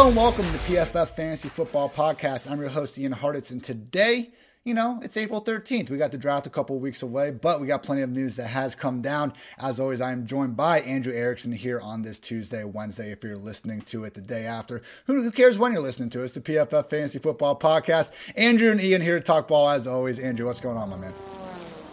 Hello and welcome to the PFF Fantasy Football Podcast. I'm your host, Ian Hartitz, and today, you know, it's April 13th. We got the draft a couple weeks away, but we got plenty of news that has come down. As always, I am joined by Andrew Erickson here on this Tuesday, Wednesday, if you're listening to it the day after. Who, who cares when you're listening to it? It's the PFF Fantasy Football Podcast. Andrew and Ian here to talk ball as always. Andrew, what's going on, my man?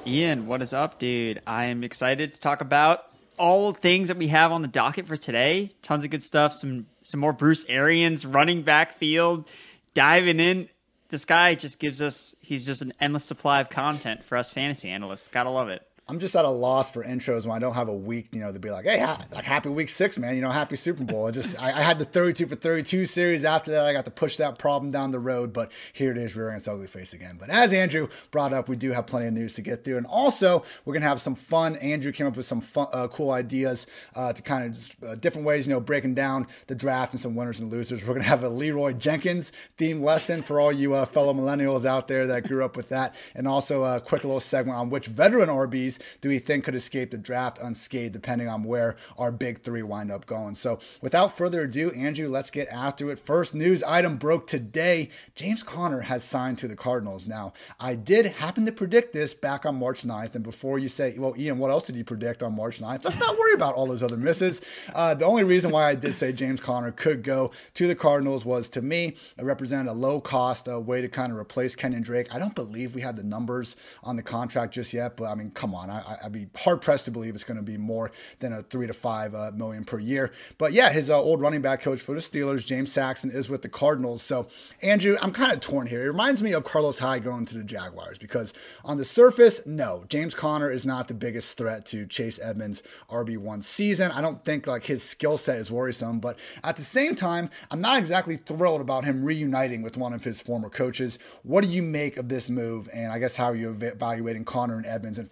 Ian, what is up, dude? I am excited to talk about all the things that we have on the docket for today. Tons of good stuff. Some some more Bruce Arians running back field, diving in. This guy just gives us, he's just an endless supply of content for us fantasy analysts. Gotta love it. I'm just at a loss for intros when I don't have a week, you know, to be like, hey, ha- like happy week six, man. You know, happy Super Bowl. I just I, I, had the 32 for 32 series. After that, I got to push that problem down the road. But here it is, rearing its ugly face again. But as Andrew brought up, we do have plenty of news to get through, and also we're gonna have some fun. Andrew came up with some fun, uh, cool ideas uh, to kind of just, uh, different ways, you know, breaking down the draft and some winners and losers. We're gonna have a Leeroy Jenkins theme lesson for all you uh, fellow millennials out there that grew up with that, and also a quick little segment on which veteran RBs do we think could escape the draft unscathed, depending on where our big three wind up going. So, without further ado, Andrew, let's get after it. First news item broke today James Conner has signed to the Cardinals. Now, I did happen to predict this back on March 9th. And before you say, well, Ian, what else did you predict on March 9th? Let's not worry about all those other misses. Uh, the only reason why I did say James Conner could go to the Cardinals was to me, it represented a low cost way to kind of replace Kenyon Drake. I don't believe we had the numbers on the contract just yet, but I mean, come on. I, I'd be hard pressed to believe it's going to be more than a three to five uh, million per year. But yeah, his uh, old running back coach for the Steelers, James Saxon, is with the Cardinals. So Andrew, I'm kind of torn here. It reminds me of Carlos Hyde going to the Jaguars because on the surface, no, James Conner is not the biggest threat to Chase Edmonds' RB1 season. I don't think like his skill set is worrisome, but at the same time, I'm not exactly thrilled about him reuniting with one of his former coaches. What do you make of this move? And I guess how are you evaluating Conner and Edmonds in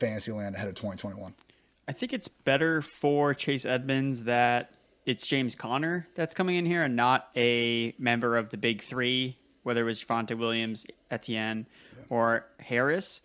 Ahead of 2021? I think it's better for Chase Edmonds that it's James Conner that's coming in here and not a member of the big three, whether it was Javonte Williams, Etienne, yeah. or Harris.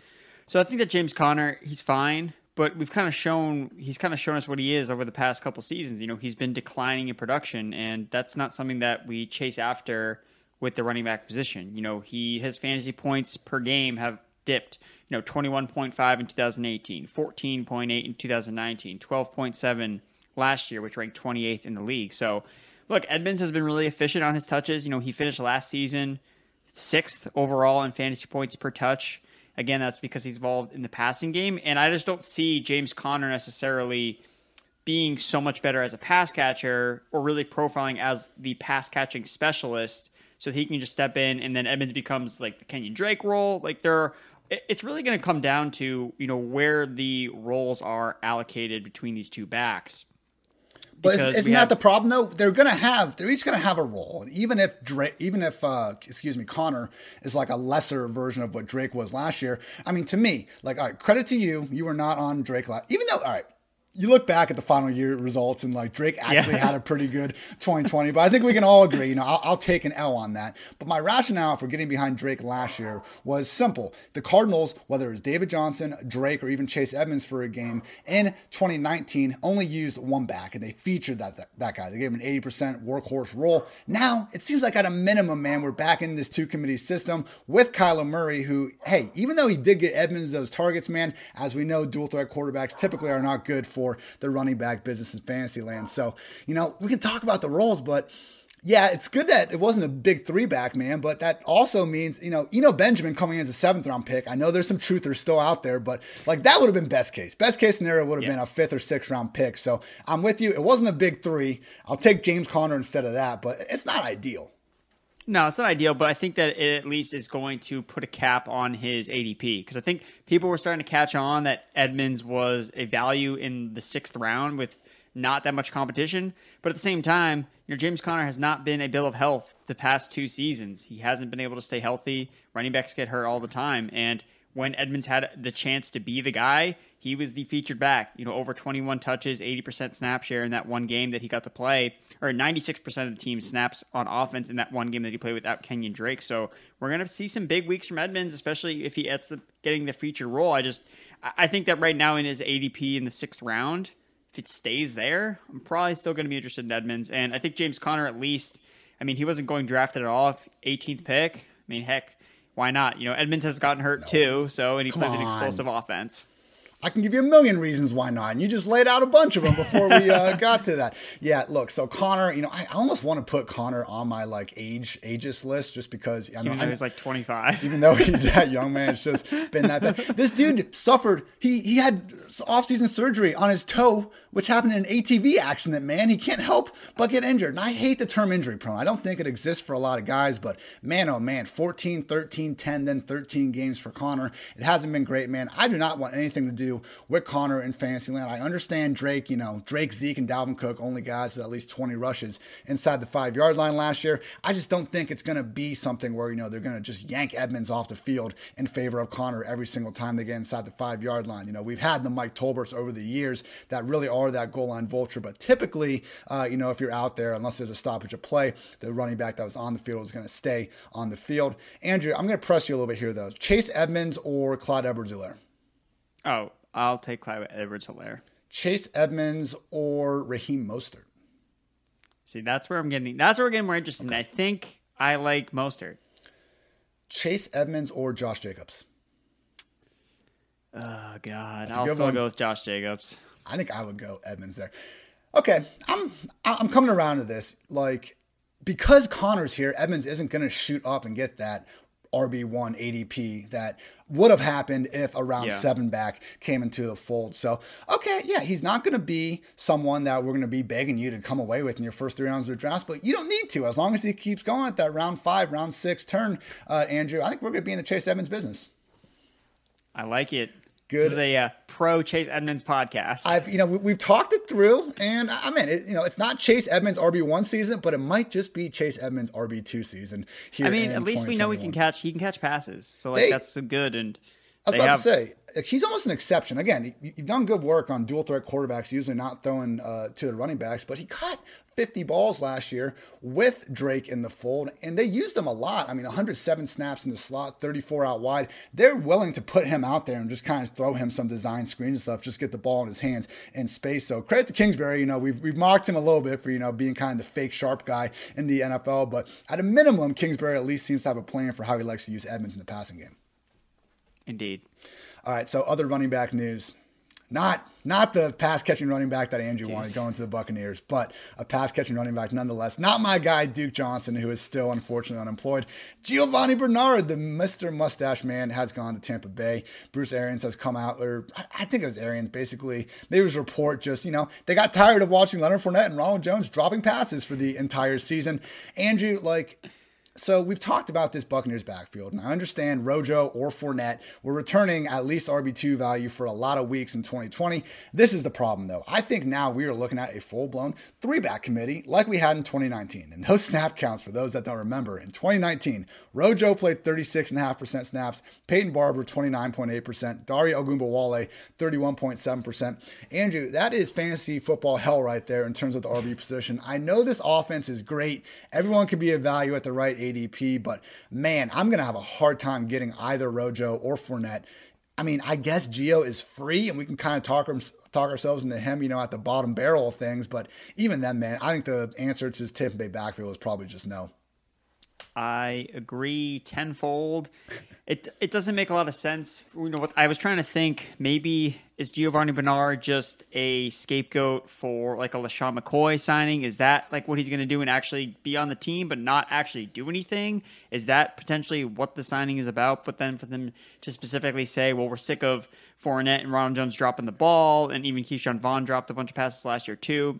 So I think that James Conner, he's fine, but we've kind of shown he's kind of shown us what he is over the past couple seasons. You know, he's been declining in production, and that's not something that we chase after with the running back position. You know, he his fantasy points per game have dipped you know 21.5 in 2018, 14.8 in 2019, 12.7 last year, which ranked 28th in the league. So, look, Edmonds has been really efficient on his touches. You know, he finished last season sixth overall in fantasy points per touch. Again, that's because he's involved in the passing game, and I just don't see James Conner necessarily being so much better as a pass catcher or really profiling as the pass catching specialist so he can just step in and then Edmonds becomes like the Kenyon Drake role. Like there are it's really going to come down to you know where the roles are allocated between these two backs. But isn't have, that the problem though? They're going to have they're each going to have a role, and even if Drake, even if uh, excuse me, Conner is like a lesser version of what Drake was last year. I mean, to me, like, all right, credit to you, you were not on Drake last, even though, all right, you look back at the final year results and like Drake actually yeah. had a pretty good 2020, but I think we can all agree, you know, I'll, I'll, take an L on that. But my rationale for getting behind Drake last year was simple. The Cardinals, whether it was David Johnson, Drake, or even Chase Edmonds for a game in 2019, only used one back and they featured that, that, that guy. They gave him an 80% workhorse role. Now it seems like at a minimum, man, we're back in this two committee system with Kyler Murray, who, hey, even though he did get Edmonds those targets, man, as we know, dual threat quarterbacks typically are not good for for the running back business in fantasy land. So, you know, we can talk about the roles, but yeah, it's good that it wasn't a big three back, man, but that also means, you know, Eno Benjamin coming in as a seventh round pick. I know there's some truthers still out there, but like that would have been best case. Best case scenario would have yeah. been a fifth or sixth round pick. So I'm with you. It wasn't a big three. I'll take James Conner instead of that, but it's not ideal. No, it's not ideal, but I think that it at least is going to put a cap on his ADP because I think people were starting to catch on that Edmonds was a value in the sixth round with not that much competition. But at the same time, you know, James Conner has not been a bill of health the past two seasons. He hasn't been able to stay healthy. Running backs get hurt all the time, and when Edmonds had the chance to be the guy, he was the featured back. You know, over 21 touches, 80% snap share in that one game that he got to play, or 96% of the team snaps on offense in that one game that he played without Kenyon Drake. So we're going to see some big weeks from Edmonds, especially if he ends up getting the featured role. I just, I think that right now in his ADP in the sixth round, if it stays there, I'm probably still going to be interested in Edmonds. And I think James Conner, at least, I mean, he wasn't going drafted at all. 18th pick. I mean, heck, why not? You know, Edmonds has gotten hurt no. too, so and he Come plays on. an explosive offense. I can give you a million reasons why not. And you just laid out a bunch of them before we uh, got to that. Yeah, look, so Conner, you know, I almost want to put Conner on my like age ages list just because I know even he's like 25. Even though he's that young man, it's just been that bad. This dude suffered. He he had off-season surgery on his toe, which happened in an ATV accident. Man, he can't help but get injured. And I hate the term injury prone. I don't think it exists for a lot of guys, but man, oh man, 14, 13, 10, then 13 games for Conner. It hasn't been great, man. I do not want anything to do with Conner in Fantasyland. I understand Drake, you know, Drake, Zeke, and Dalvin Cook, only guys with at least 20 rushes inside the five yard line last year. I just don't think it's going to be something where, you know, they're going to just yank Edmonds off the field in favor of Conner every single time they get inside the five yard line. You know, we've had the Mike Tolberts over the years that really are that goal line vulture, but typically, uh, you know, if you're out there, unless there's a stoppage of play, the running back that was on the field is going to stay on the field. Andrew, I'm going to press you a little bit here, though. Chase Edmonds or Clyde Edwards-Helaire? Oh, I'll take Clyde Edwards-Helaire. Chase Edmonds or Raheem Mostert. See, that's where I'm getting. That's where we're getting more interesting. Okay. I think I like Mostert. Chase Edmonds or Josh Jacobs. Oh God, I'll still one. go with Josh Jacobs. I think I would go Edmonds there. Okay, I'm I'm coming around to this. Like because Conner's here, Edmonds isn't going to shoot up and get that RB1 ADP that would have happened if a round yeah. seven back came into the fold. So, okay, yeah, he's not going to be someone that we're going to be begging you to come away with in your first three rounds of the draft, but you don't need to as long as he keeps going at that round five, round six turn, uh, Andrew. I think we're going to be in the Chase Edmonds business. I like it. Good. This is a uh, pro Chase Edmonds podcast. I've you know we, have talked it through, and I mean it, you know it's not Chase Edmonds RB one season, but it might just be Chase Edmonds RB two season. I mean, at least we know he can catch. He can catch passes, so like they, that's so good. And I was about have, to say he's almost an exception. Again, you've done good work on dual threat quarterbacks, usually not throwing uh, to the running backs, but he caught 50 balls last year with Drake in the fold, and they used him a lot. I mean, 107 snaps in the slot, 34 out wide. They're willing to put him out there and just kind of throw him some design screens and stuff, just get the ball in his hands in space. So credit to Kingsbury. You know, we've, we've mocked him a little bit for, you know, being kind of the fake sharp guy in the NFL, but at a minimum, Kingsbury at least seems to have a plan for how he likes to use Edmonds in the passing game. Indeed. All right, so other running back news. Not not the pass catching running back that Andrew Jeez. wanted going to the Buccaneers, but a pass catching running back nonetheless. Not my guy Duke Johnson, who is still unfortunately unemployed. Giovani Bernard, the Mister Mustache Man, has gone to Tampa Bay. Bruce Arians has come out, or I think it was Arians, basically. Maybe it was report just you know they got tired of watching Leonard Fournette and Ronald Jones dropping passes for the entire season. Andrew, like so we've talked about this Buccaneers backfield, and I understand Rojo or Fournette were returning at least RB2 value for a lot of weeks in 2020. This is the problem, though. I think now we are looking at a full blown three back committee like we had in 2019. And those snap counts, for those that don't remember, in 2019, Rojo played 36.5% snaps, Peyton Barber 29.8%, Dare Ogunbowale 31.7%. Andrew, that is fantasy football hell right there in terms of the RB position. I know this offense is great. Everyone can be a value at the right age ADP, but man, I'm going to have a hard time getting either Rojo or Fournette. I mean, I guess Gio is free and we can kind of talk, talk ourselves into him, you know, at the bottom barrel of things. But even then, man, I think the answer to his Tampa Bay backfield is probably just no. I agree tenfold. It it doesn't make a lot of sense. You know what I was trying to think. Maybe is Giovani Bernard just a scapegoat for like a LeSean McCoy signing? Is that like what he's going to do and actually be on the team but not actually do anything? Is that potentially what the signing is about? But then for them to specifically say, well, we're sick of Fournette and Ronald Jones dropping the ball, and even Ke'Shawn Vaughn dropped a bunch of passes last year too.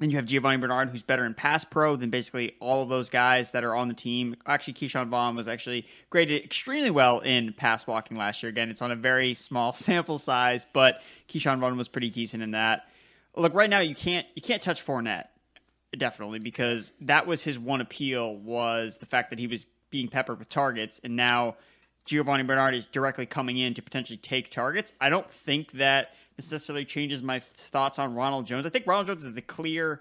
Then you have Giovani Bernard, who's better in pass pro than basically all of those guys that are on the team. Actually, Ke'Shawn Vaughn was actually graded extremely well in pass blocking last year. Again, it's on a very small sample size, but Ke'Shawn Vaughn was pretty decent in that. Look, right now you can't you can't touch Fournette, definitely, because that was his one appeal was the fact that he was being peppered with targets, and now Giovani Bernard is directly coming in to potentially take targets. I don't think that necessarily changes my thoughts on Ronald Jones. I think Ronald Jones is the clear,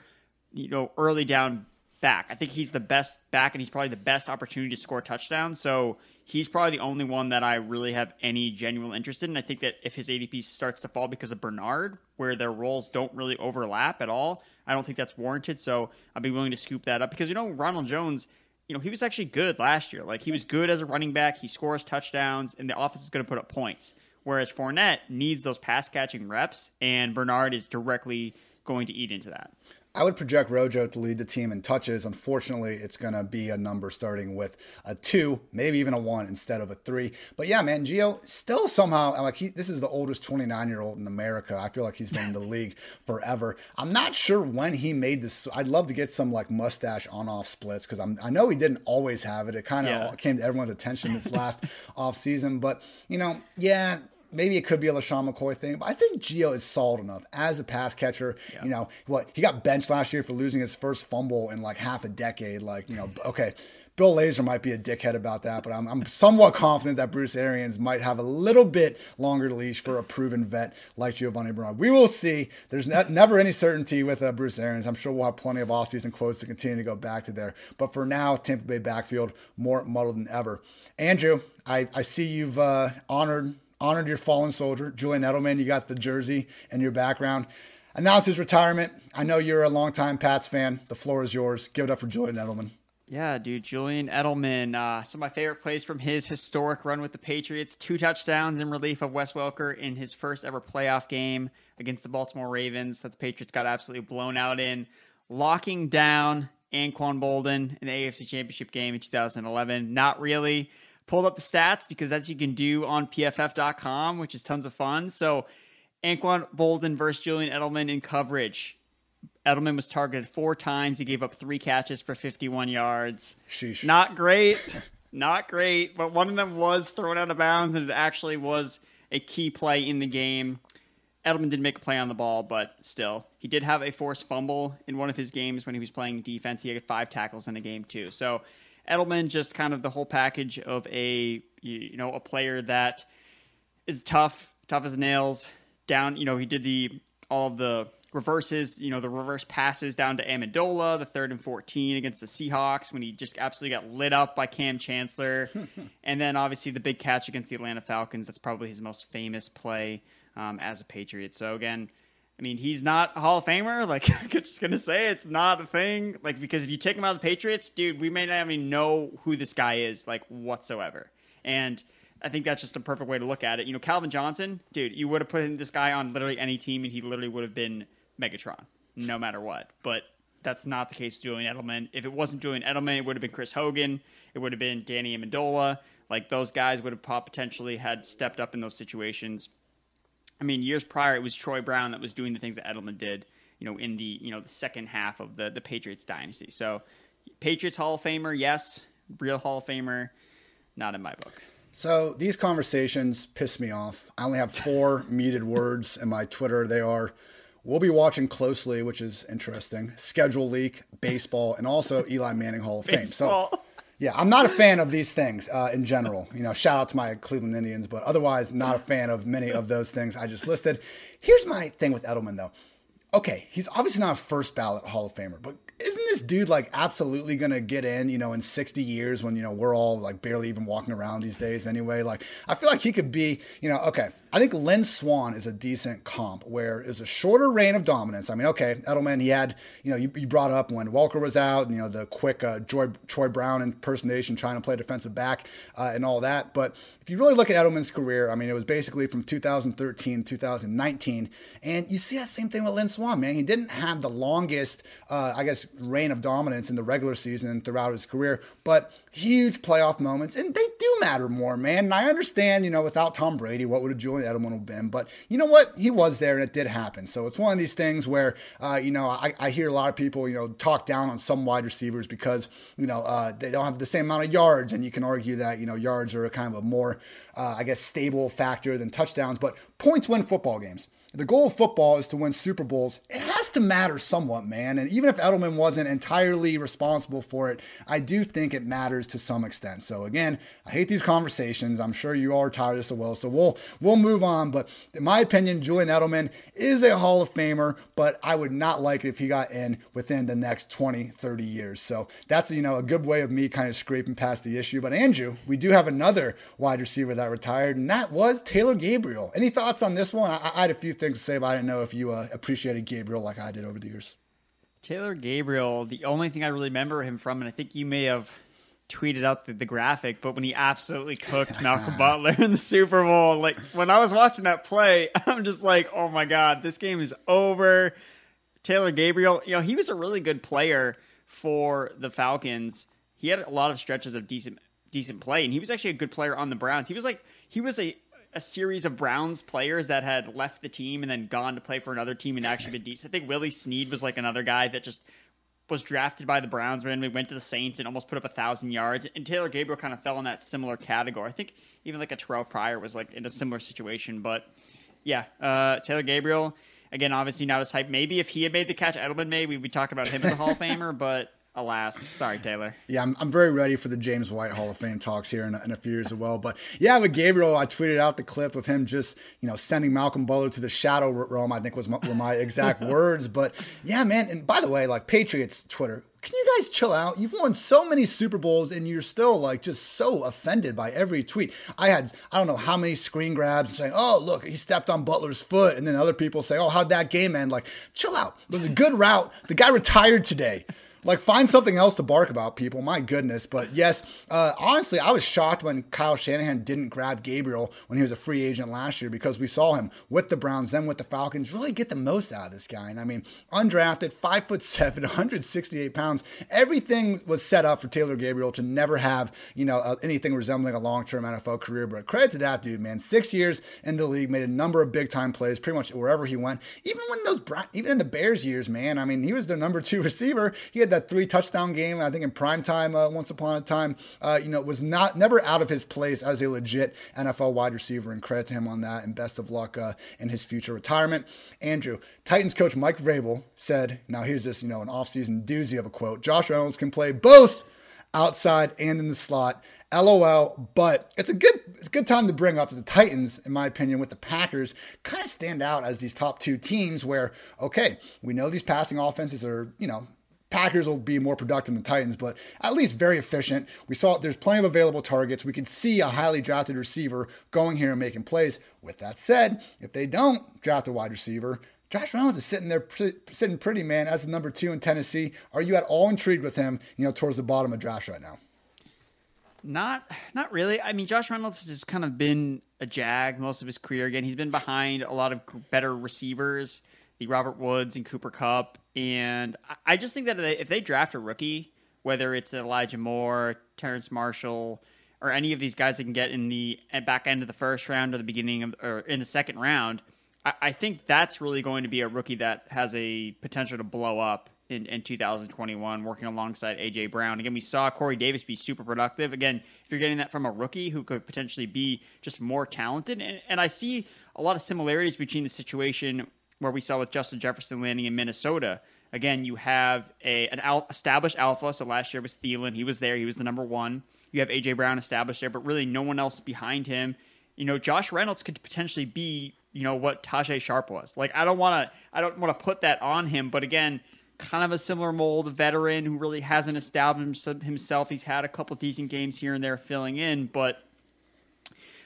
you know, early down back. I think he's the best back, and he's probably the best opportunity to score touchdowns. So he's probably the only one that I really have any genuine interest in. And I think that if his ADP starts to fall because of Bernard, where their roles don't really overlap at all, I don't think that's warranted. So I'd be willing to scoop that up because you know Ronald Jones. You know, he was actually good last year. Like he was good as a running back. He scores touchdowns, and the offense is going to put up points. Whereas Fournette needs those pass catching reps, and Bernard is directly going to eat into that. I would project Rojo to lead the team in touches. Unfortunately, it's going to be a number starting with a two, maybe even a one instead of a three. But yeah, man, Gio still somehow like he. This is the oldest 29 year old in America. I feel like he's been in the league forever. I'm not sure when he made this. I'd love to get some like mustache on off splits because I'm. I know he didn't always have it. It kind of yeah. came to everyone's attention this last off season. But you know, yeah maybe it could be a LeSean McCoy thing, but I think Gio is solid enough as a pass catcher. Yeah. You know, what he got benched last year for losing his first fumble in like half a decade. Like, you know, okay, Bill Lazor might be a dickhead about that, but I'm, I'm somewhat confident that Bruce Arians might have a little bit longer leash for a proven vet like Giovani Bernard. We will see. There's ne- never any certainty with uh, Bruce Arians. I'm sure we'll have plenty of offseason quotes to continue to go back to there. But for now, Tampa Bay backfield more muddled than ever. Andrew, I, I see you've uh, honored honored your fallen soldier, Julian Edelman. You got the jersey and your background. Announced his retirement. I know you're a longtime Pats fan. The floor is yours. Give it up for Julian Edelman. Yeah, dude, Julian Edelman. Uh, some of my favorite plays from his historic run with the Patriots. Two touchdowns in relief of Wes Welker in his first ever playoff game against the Baltimore Ravens that the Patriots got absolutely blown out in. Locking down Anquan Boldin in the AFC Championship game in 2011. Not really pulled up the stats because that's you can do on pff.com, which is tons of fun. So Anquan Boldin versus Julian Edelman in coverage. Edelman was targeted four times. He gave up three catches for 51 yards. Sheesh. Not great. Not great. But one of them was thrown out of bounds, and it actually was a key play in the game. Edelman didn't make a play on the ball, but still, he did have a forced fumble in one of his games when he was playing defense. He had five tackles in a game too. So Edelman just kind of the whole package of a you know a player that is tough, tough as nails. Down, you know, he did the all of the reverses, you know, the reverse passes down to Amendola, the third and 14 against the Seahawks when he just absolutely got lit up by Kam Chancellor. and then obviously the big catch against the Atlanta Falcons. That's probably his most famous play um, as a Patriot. So again, I mean, he's not a Hall of Famer. Like, I'm just gonna say it's not a thing. Like, because if you take him out of the Patriots, dude, we may not even know who this guy is, like whatsoever. And I think that's just a perfect way to look at it. You know, Calvin Johnson, dude, you would have put this guy on literally any team, and he literally would have been Megatron, no matter what. But that's not the case with Julian Edelman. If it wasn't Julian Edelman, it would have been Chris Hogan. It would have been Danny Amendola. Like those guys would have potentially had stepped up in those situations. I mean, years prior, it was Troy Brown that was doing the things that Edelman did, you know, in the you know the second half of the the Patriots dynasty. So, Patriots Hall of Famer, yes, real Hall of Famer, not in my book. So these conversations piss me off. I only have four muted words in my Twitter. They are we'll be watching closely, which is interesting. Schedule leak, baseball, and also Eli Manning Hall of Fame. So yeah, I'm not a fan of these things uh, in general. You know, shout out to my Cleveland Indians, but otherwise, not a fan of many of those things I just listed. Here's my thing with Edelman, though. Okay, he's obviously not a first ballot Hall of Famer, but isn't this dude like absolutely gonna get in, you know, in 60 years when, you know, we're all like barely even walking around these days anyway? Like, I feel like he could be, you know, okay, I think Lynn Swann is a decent comp where it's a shorter reign of dominance. I mean, okay, Edelman, he had, you know, you, you brought up when Welker was out, you know, the quick uh, Joy, Troy Brown impersonation trying to play defensive back uh, and all that. But if you really look at Edelman's career, I mean, it was basically from 2013 to 2019. And you see that same thing with Lynn Swann, man. He didn't have the longest, uh, I guess, reign of dominance in the regular season and throughout his career, but huge playoff moments, and they do matter more, man. And I understand, you know, without Tom Brady, what would a Julian Edelman will been? But you know what? He was there, and it did happen. So it's one of these things where, uh, you know, I, I, hear a lot of people, you know, talk down on some wide receivers because, you know, uh, they don't have the same amount of yards, and you can argue that, you know, yards are a kind of a more, uh, I guess, stable factor than touchdowns. But points win football games the goal of football is to win Super Bowls. It has to matter somewhat, man. And even if Edelman wasn't entirely responsible for it, I do think it matters to some extent. So again, I hate these conversations. I'm sure you are tired as well. So we'll we'll move on. But in my opinion, Julian Edelman is a Hall of Famer, but I would not like it if he got in within the next 20, 30 years. So that's you know a good way of me kind of scraping past the issue. But Andrew, we do have another wide receiver that retired, and that was Taylor Gabriel. Any thoughts on this one? I, I had a few things to say, but I didn't know if you uh, appreciated Gabriel like I did over the years. Taylor Gabriel, the only thing I really remember him from, and I think you may have tweeted out the, the graphic, but when he absolutely cooked Malcolm Butler in the Super Bowl, like when I was watching that play, I'm just like, oh my God, this game is over. Taylor Gabriel, you know, he was a really good player for the Falcons. He had a lot of stretches of decent decent play, and he was actually a good player on the Browns. He was like he was a a series of Browns players that had left the team and then gone to play for another team and actually been decent. I think Willie Snead was like another guy that just was drafted by the Browns, when we went to the Saints and almost put up a thousand yards. And Taylor Gabriel kind of fell in that similar category. I think even like a Terrelle Pryor was like in a similar situation. But yeah, uh, Taylor Gabriel again, obviously not as hype. Maybe if he had made the catch Edelman made, we'd be talking about him as a Hall of Famer. But Alas, sorry, Taylor. Yeah, I'm, I'm very ready for the James White Hall of Fame talks here in a, in a few years as well. But yeah, with Gabriel, I tweeted out the clip of him just you know sending Malcolm Butler to the shadow realm. I think was my, were my exact words. But yeah, man. And by the way, like Patriots Twitter, can you guys chill out? You've won so many Super Bowls and you're still like just so offended by every tweet. I had I don't know how many screen grabs saying, "Oh, look, he stepped on Butler's foot," and then other people say, "Oh, how'd that game end?" Like, chill out. It was a good route. The guy retired today. Like, find something else to bark about, people. My goodness. But yes, uh, honestly, I was shocked when Kyle Shanahan didn't grab Gabriel when he was a free agent last year because we saw him with the Browns, then with the Falcons, really get the most out of this guy. And I mean, undrafted, five foot seven, 168 pounds. Everything was set up for Taylor Gabriel to never have, you know, uh, anything resembling a long term NFL career. But credit to that dude, man. Six years in the league, made a number of big time plays pretty much wherever he went. Even when those, even in the Bears years, man. I mean, he was their number two receiver. He had had that three touchdown game, I think in prime time uh, once upon a time, uh, you know, was not never out of his place as a legit NFL wide receiver. And credit to him on that. And best of luck uh, in his future retirement. Andrew, Titans coach Mike Vrabel said, now here's this, you know, an offseason doozy of a quote Josh Reynolds can play both outside and in the slot. LOL, but it's a good it's a good time to bring up the Titans, in my opinion, with the Packers kind of stand out as these top two teams where, okay, we know these passing offenses are, you know, Packers will be more productive than Titans, but at least very efficient. We saw there's plenty of available targets. We can see a highly drafted receiver going here and making plays. With that said, if they don't draft a wide receiver, Josh Reynolds is sitting there sitting pretty, man, as the number two in Tennessee. Are you at all intrigued with him, you know, towards the bottom of draft right now? Not not really. I mean, Josh Reynolds has just kind of been a jag most of his career. Again, he's been behind a lot of better receivers the Robert Woods and Cooper Kupp. And I just think that if they draft a rookie, whether it's Elijah Moore, Terrace Marshall, or any of these guys that can get in the back end of the first round or the beginning of or in the second round, I, I think that's really going to be a rookie that has a potential to blow up in, in 2021, working alongside AJ Brown. Again, we saw Corey Davis be super productive. Again, if you're getting that from a rookie who could potentially be just more talented, and, and I see a lot of similarities between the situation where we saw with Justin Jefferson landing in Minnesota. Again, you have a an al- established alpha. So last year was Thielen. He was there. He was the number one. You have AJ Brown established there, but really no one else behind him. You know, Josh Reynolds could potentially be, you know, what Tajae Sharpe was. Like, I don't want to, I don't want to put that on him, but again, kind of a similar mold, a veteran who really hasn't established himself. He's had a couple decent games here and there filling in, but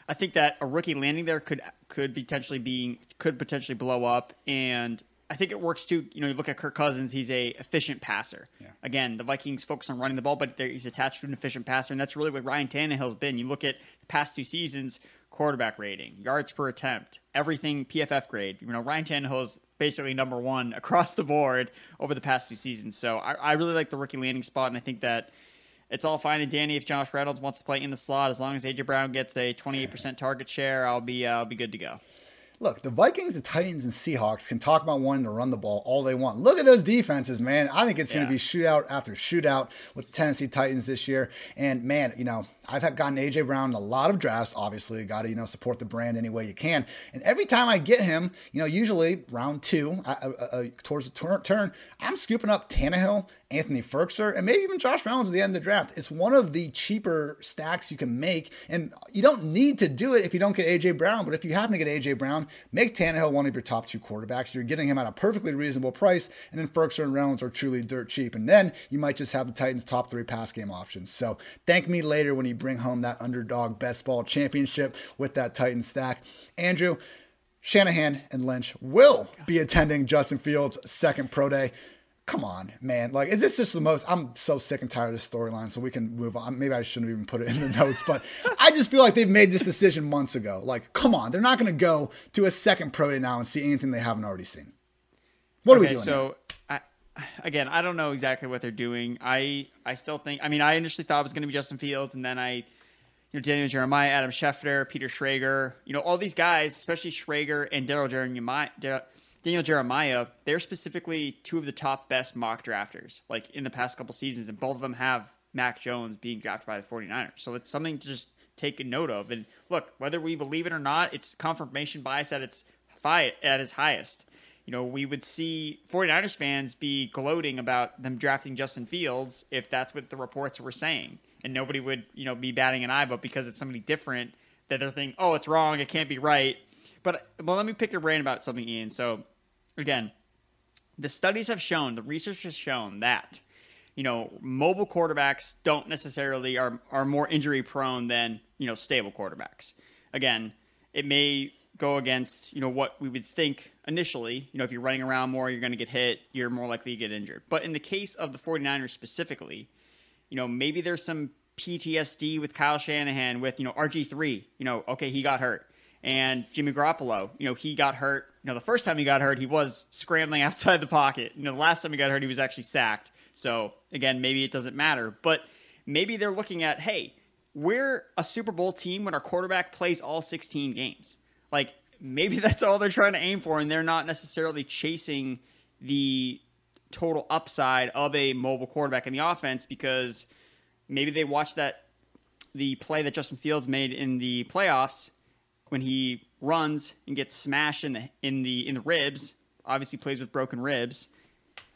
I think that a rookie landing there could could potentially be could potentially blow up, and I think it works too. You know, you look at Kirk Cousins; he's a efficient passer. Yeah. Again, the Vikings focus on running the ball, but he's attached to an efficient passer, and that's really what Ryan Tannehill's been. You look at the past two seasons, quarterback rating, yards per attempt, everything PFF grade. You know, Ryan Tannehill is basically number one across the board over the past two seasons. So I, I really like the rookie landing spot, and I think that it's all fine and dandy if Josh Reynolds wants to play in the slot. As long as AJ Brown gets a 28% target share, I'll be uh, I'll be good to go. Look, the Vikings, the Titans, and Seahawks can talk about wanting to run the ball all they want. Look at those defenses, man. I think it's going to be shootout after shootout with the Tennessee Titans this year. And man, you know, I've had gotten AJ Brown in a lot of drafts. Obviously, got to you know support the brand any way you can. And every time I get him, you know, usually round two uh, uh, uh, towards the turn, turn, I'm scooping up Tannehill, Anthony Firkser, and maybe even Josh Reynolds at the end of the draft. It's one of the cheaper stacks you can make, and you don't need to do it if you don't get AJ Brown. But if you happen to get AJ Brown, make Tannehill one of your top two quarterbacks. You're getting him at a perfectly reasonable price, and then Firkser and Reynolds are truly dirt cheap. And then you might just have the Titans' top three pass game options. So thank me later when you bring home that underdog best ball championship with that Titan stack. Andrew, Shanahan and Lynch will be attending Justin Fields' second pro day. Come on, man. Like, is this just the most? I'm so sick and tired of this storyline, so we can move on. Maybe I shouldn't have even put it in the notes, but I just feel like they've made this decision months ago. Like, come on. They're not going to go to a second pro day now and see anything they haven't already seen. What okay, are we doing? So, I, again, I don't know exactly what they're doing. I I still think. I mean, I initially thought it was going to be Justin Fields, and then I, you know, Daniel Jeremiah, Adam Schefter, Peter Schrager, you know, all these guys, especially Schrager and Daryl Jeremiah. Daniel Jeremiah, they're specifically two of the top best mock drafters, like in the past couple seasons, and both of them have Mac Jones being drafted by the 49ers. So it's something to just take a note of. And look, whether we believe it or not, it's confirmation bias at its at its highest you know, we would see 49ers fans be gloating about them drafting Justin Fields if that's what the reports were saying. And nobody would, you know, be batting an eye, but because it's somebody different, that they're thinking, oh, it's wrong, it can't be right. But well, let me pick your brain about something, Ian. So, again, the studies have shown, the research has shown that, you know, mobile quarterbacks don't necessarily are are more injury prone than you know stable quarterbacks. Again, it may go against you know what we would think initially you know if you're running around more you're going to get hit you're more likely to get injured but in the case of the 49ers specifically you know maybe there's some PTSD with Kyle Shanahan with you know RG3 you know okay he got hurt and Jimmy Garoppolo you know he got hurt. You know the first time he got hurt he was scrambling outside the pocket. You know the last time he got hurt he was actually sacked. So again maybe it doesn't matter. But maybe they're looking at hey we're a Super Bowl team when our quarterback plays all 16 games. Like maybe that's all they're trying to aim for, and they're not necessarily chasing the total upside of a mobile quarterback in the offense because maybe they watched that the play that Justin Fields made in the playoffs when he runs and gets smashed in the in the in the ribs. Obviously, plays with broken ribs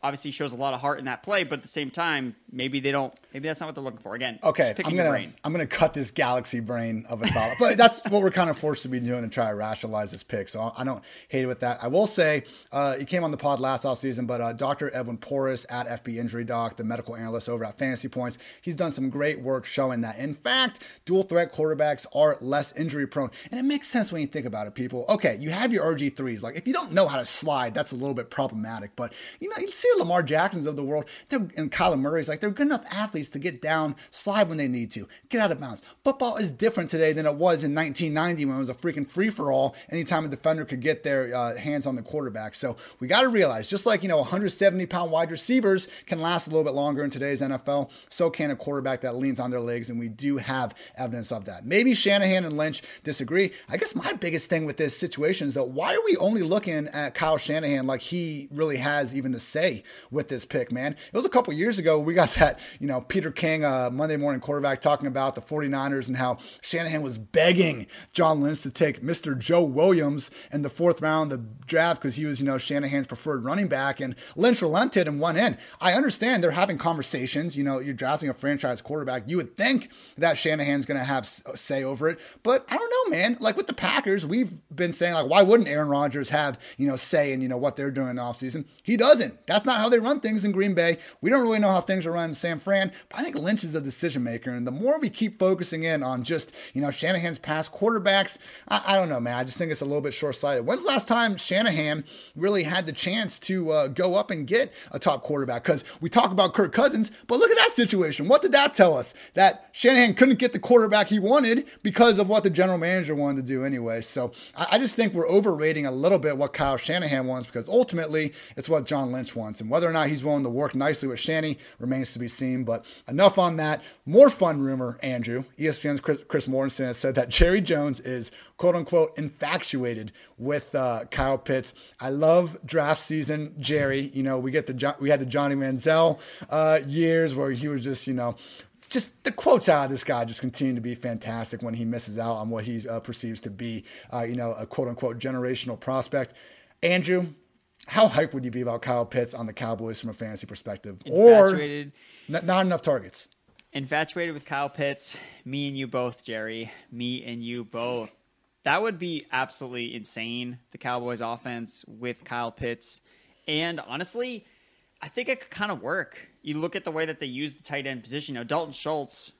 obviously shows a lot of heart in that play, but at the same time, maybe they don't. Maybe that's not what they're looking for. Again, okay, I'm gonna I'm gonna cut this galaxy brain of a thought, but that's what we're kind of forced to be doing to try to rationalize this pick. So I don't hate it with that. I will say uh, he came on the pod last offseason, but uh, Dr. Edwin Porras at FB Injury Doc, the medical analyst over at Fantasy Points, he's done some great work showing that. In fact, dual threat quarterbacks are less injury prone, and it makes sense when you think about it. People, okay, you have your RG threes. Like if you don't know how to slide, that's a little bit problematic. But you know, you see Lamar Jacksons of the world, and Kyler Murray's like they're good enough athletes to get down, slide when they need to, get out of bounds. Football is different today than it was in 1990 when it was a freaking free for all. Anytime a defender could get their uh, hands on the quarterback, so we got to realize, just like you know, 170 pound wide receivers can last a little bit longer in today's NFL, so can a quarterback that leans on their legs, and we do have evidence of that. Maybe Shanahan and Lynch disagree. I guess my biggest thing with this situation is that why are we only looking at Kyle Shanahan like he really has even the say with this pick, man. It was a couple years ago we got that, you know, Peter King, uh, Monday morning quarterback, talking about the 49ers and how Shanahan was begging John Lynch to take Mr. Joe Williams in the fourth round of the draft because he was, you know, Shanahan's preferred running back. And Lynch relented and went in. I understand they're having conversations. You know, you're drafting a franchise quarterback. You would think that Shanahan's going to have say over it. But I don't know, man. Like with the Packers, we've been saying, like, why wouldn't Aaron Rodgers have, you know, say in, you know, what they're doing in the offseason? He doesn't. That's not how they run things in Green Bay. We don't really know how things are run in San Fran, but I think Lynch is a decision maker. And the more we keep focusing in on just, you know, Shanahan's past quarterbacks, I, I don't know, man. I just think it's a little bit short sighted. When's the last time Shanahan really had the chance to uh, go up and get a top quarterback? Because we talk about Kirk Cousins, but look at that situation. What did that tell us? That Shanahan couldn't get the quarterback he wanted because of what the general manager wanted to do anyway. So I, I just think we're overrating a little bit what Kyle Shanahan wants because ultimately it's what John Lynch wants. And whether or not he's willing to work nicely with Shanny remains to be seen. But enough on that. More fun rumor, Andrew. ESPN's Chris, Mortensen has said that Jerry Jones is quote unquote infatuated with uh, Kyle Pitts. I love draft season, Jerry. You know, we get the we had the Johnny Manziel uh, years where he was just you know just the quotes out of this guy just continue to be fantastic when he misses out on what he uh, perceives to be, uh, you know, a quote unquote generational prospect. Andrew, how hyped would you be about Kyle Pitts on the Cowboys from a fantasy perspective? Infatuated. Or n- not enough targets. Infatuated with Kyle Pitts. Me and you both, Jerry. Me and you both. That would be absolutely insane. The Cowboys offense with Kyle Pitts. And honestly, I think it could kind of work. You look at the way that they use the tight end position. You know, Dalton Schultz,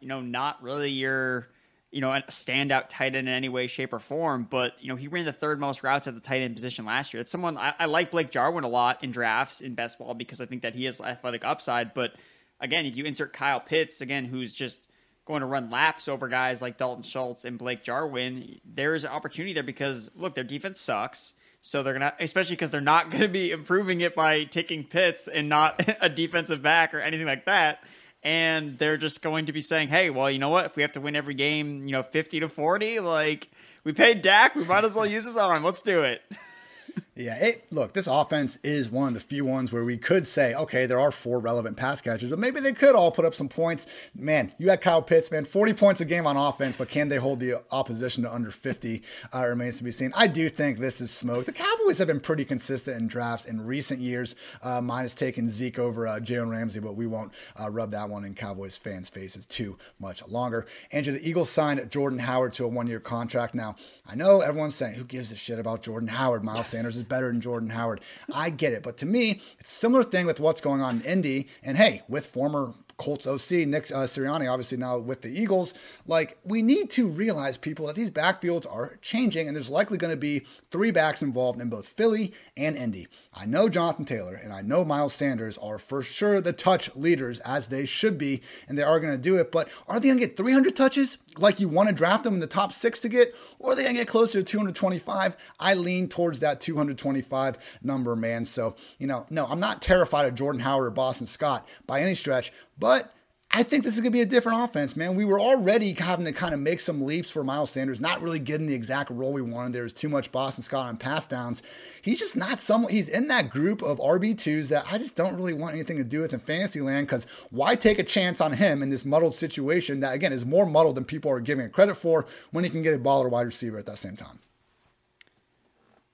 you know, not really your, you know, a standout tight end in any way, shape, or form, but you know, he ran the third most routes at the tight end position last year. It's someone I, I like Blake Jarwin a lot in drafts in best ball because I think that he has athletic upside. But again, if you insert Kyle Pitts again, who's just going to run laps over guys like Dalton Schultz and Blake Jarwin, there's an opportunity there because look, their defense sucks. So they're gonna, especially because they're not gonna be improving it by taking Pitts and not a defensive back or anything like that. And they're just going to be saying, "Hey, well, you know what? If we have to win every game, you know, fifty to forty, like we paid Dak, we might as well use his arm. Let's do it." Yeah, it, look, this offense is one of the few ones where we could say, okay, there are four relevant pass catchers, but maybe they could all put up some points. Man, you had Kyle Pitts, man, 40 points a game on offense, but can they hold the opposition to under 50? Uh, remains to be seen. I do think this is smoke. The Cowboys have been pretty consistent in drafts in recent years, uh, minus taking Zeke over uh, Jalen Ramsey, but we won't uh, rub that one in Cowboys fans' faces too much longer. Andrew, the Eagles signed Jordan Howard to a one year contract. Now, I know everyone's saying, who gives a shit about Jordan Howard? Miles Sanders is better than Jordan Howard. I get it. But to me, it's a similar thing with what's going on in Indy. And hey, with former Colts OC, Nick uh, Sirianni, obviously now with the Eagles. Like, we need to realize, people, that these backfields are changing, and there's likely going to be three backs involved in both Philly and Indy. I know Jonathan Taylor and I know Miles Sanders are for sure the touch leaders, as they should be, and they are going to do it, but are they going to get 300 touches like you want to draft them in the top six to get, or are they going to get closer to 225? I lean towards that 225 number, man. So, you know, no, I'm not terrified of Jordan Howard or Boston Scott by any stretch, but I think this is going to be a different offense, man. We were already having to kind of make some leaps for Miles Sanders, not really getting the exact role we wanted. There was too much Boston Scott on pass downs. He's just not someone, he's in that group of RB2s that I just don't really want anything to do with in fantasy land because why take a chance on him in this muddled situation that, again, is more muddled than people are giving it credit for when he can get a baller wide receiver at that same time?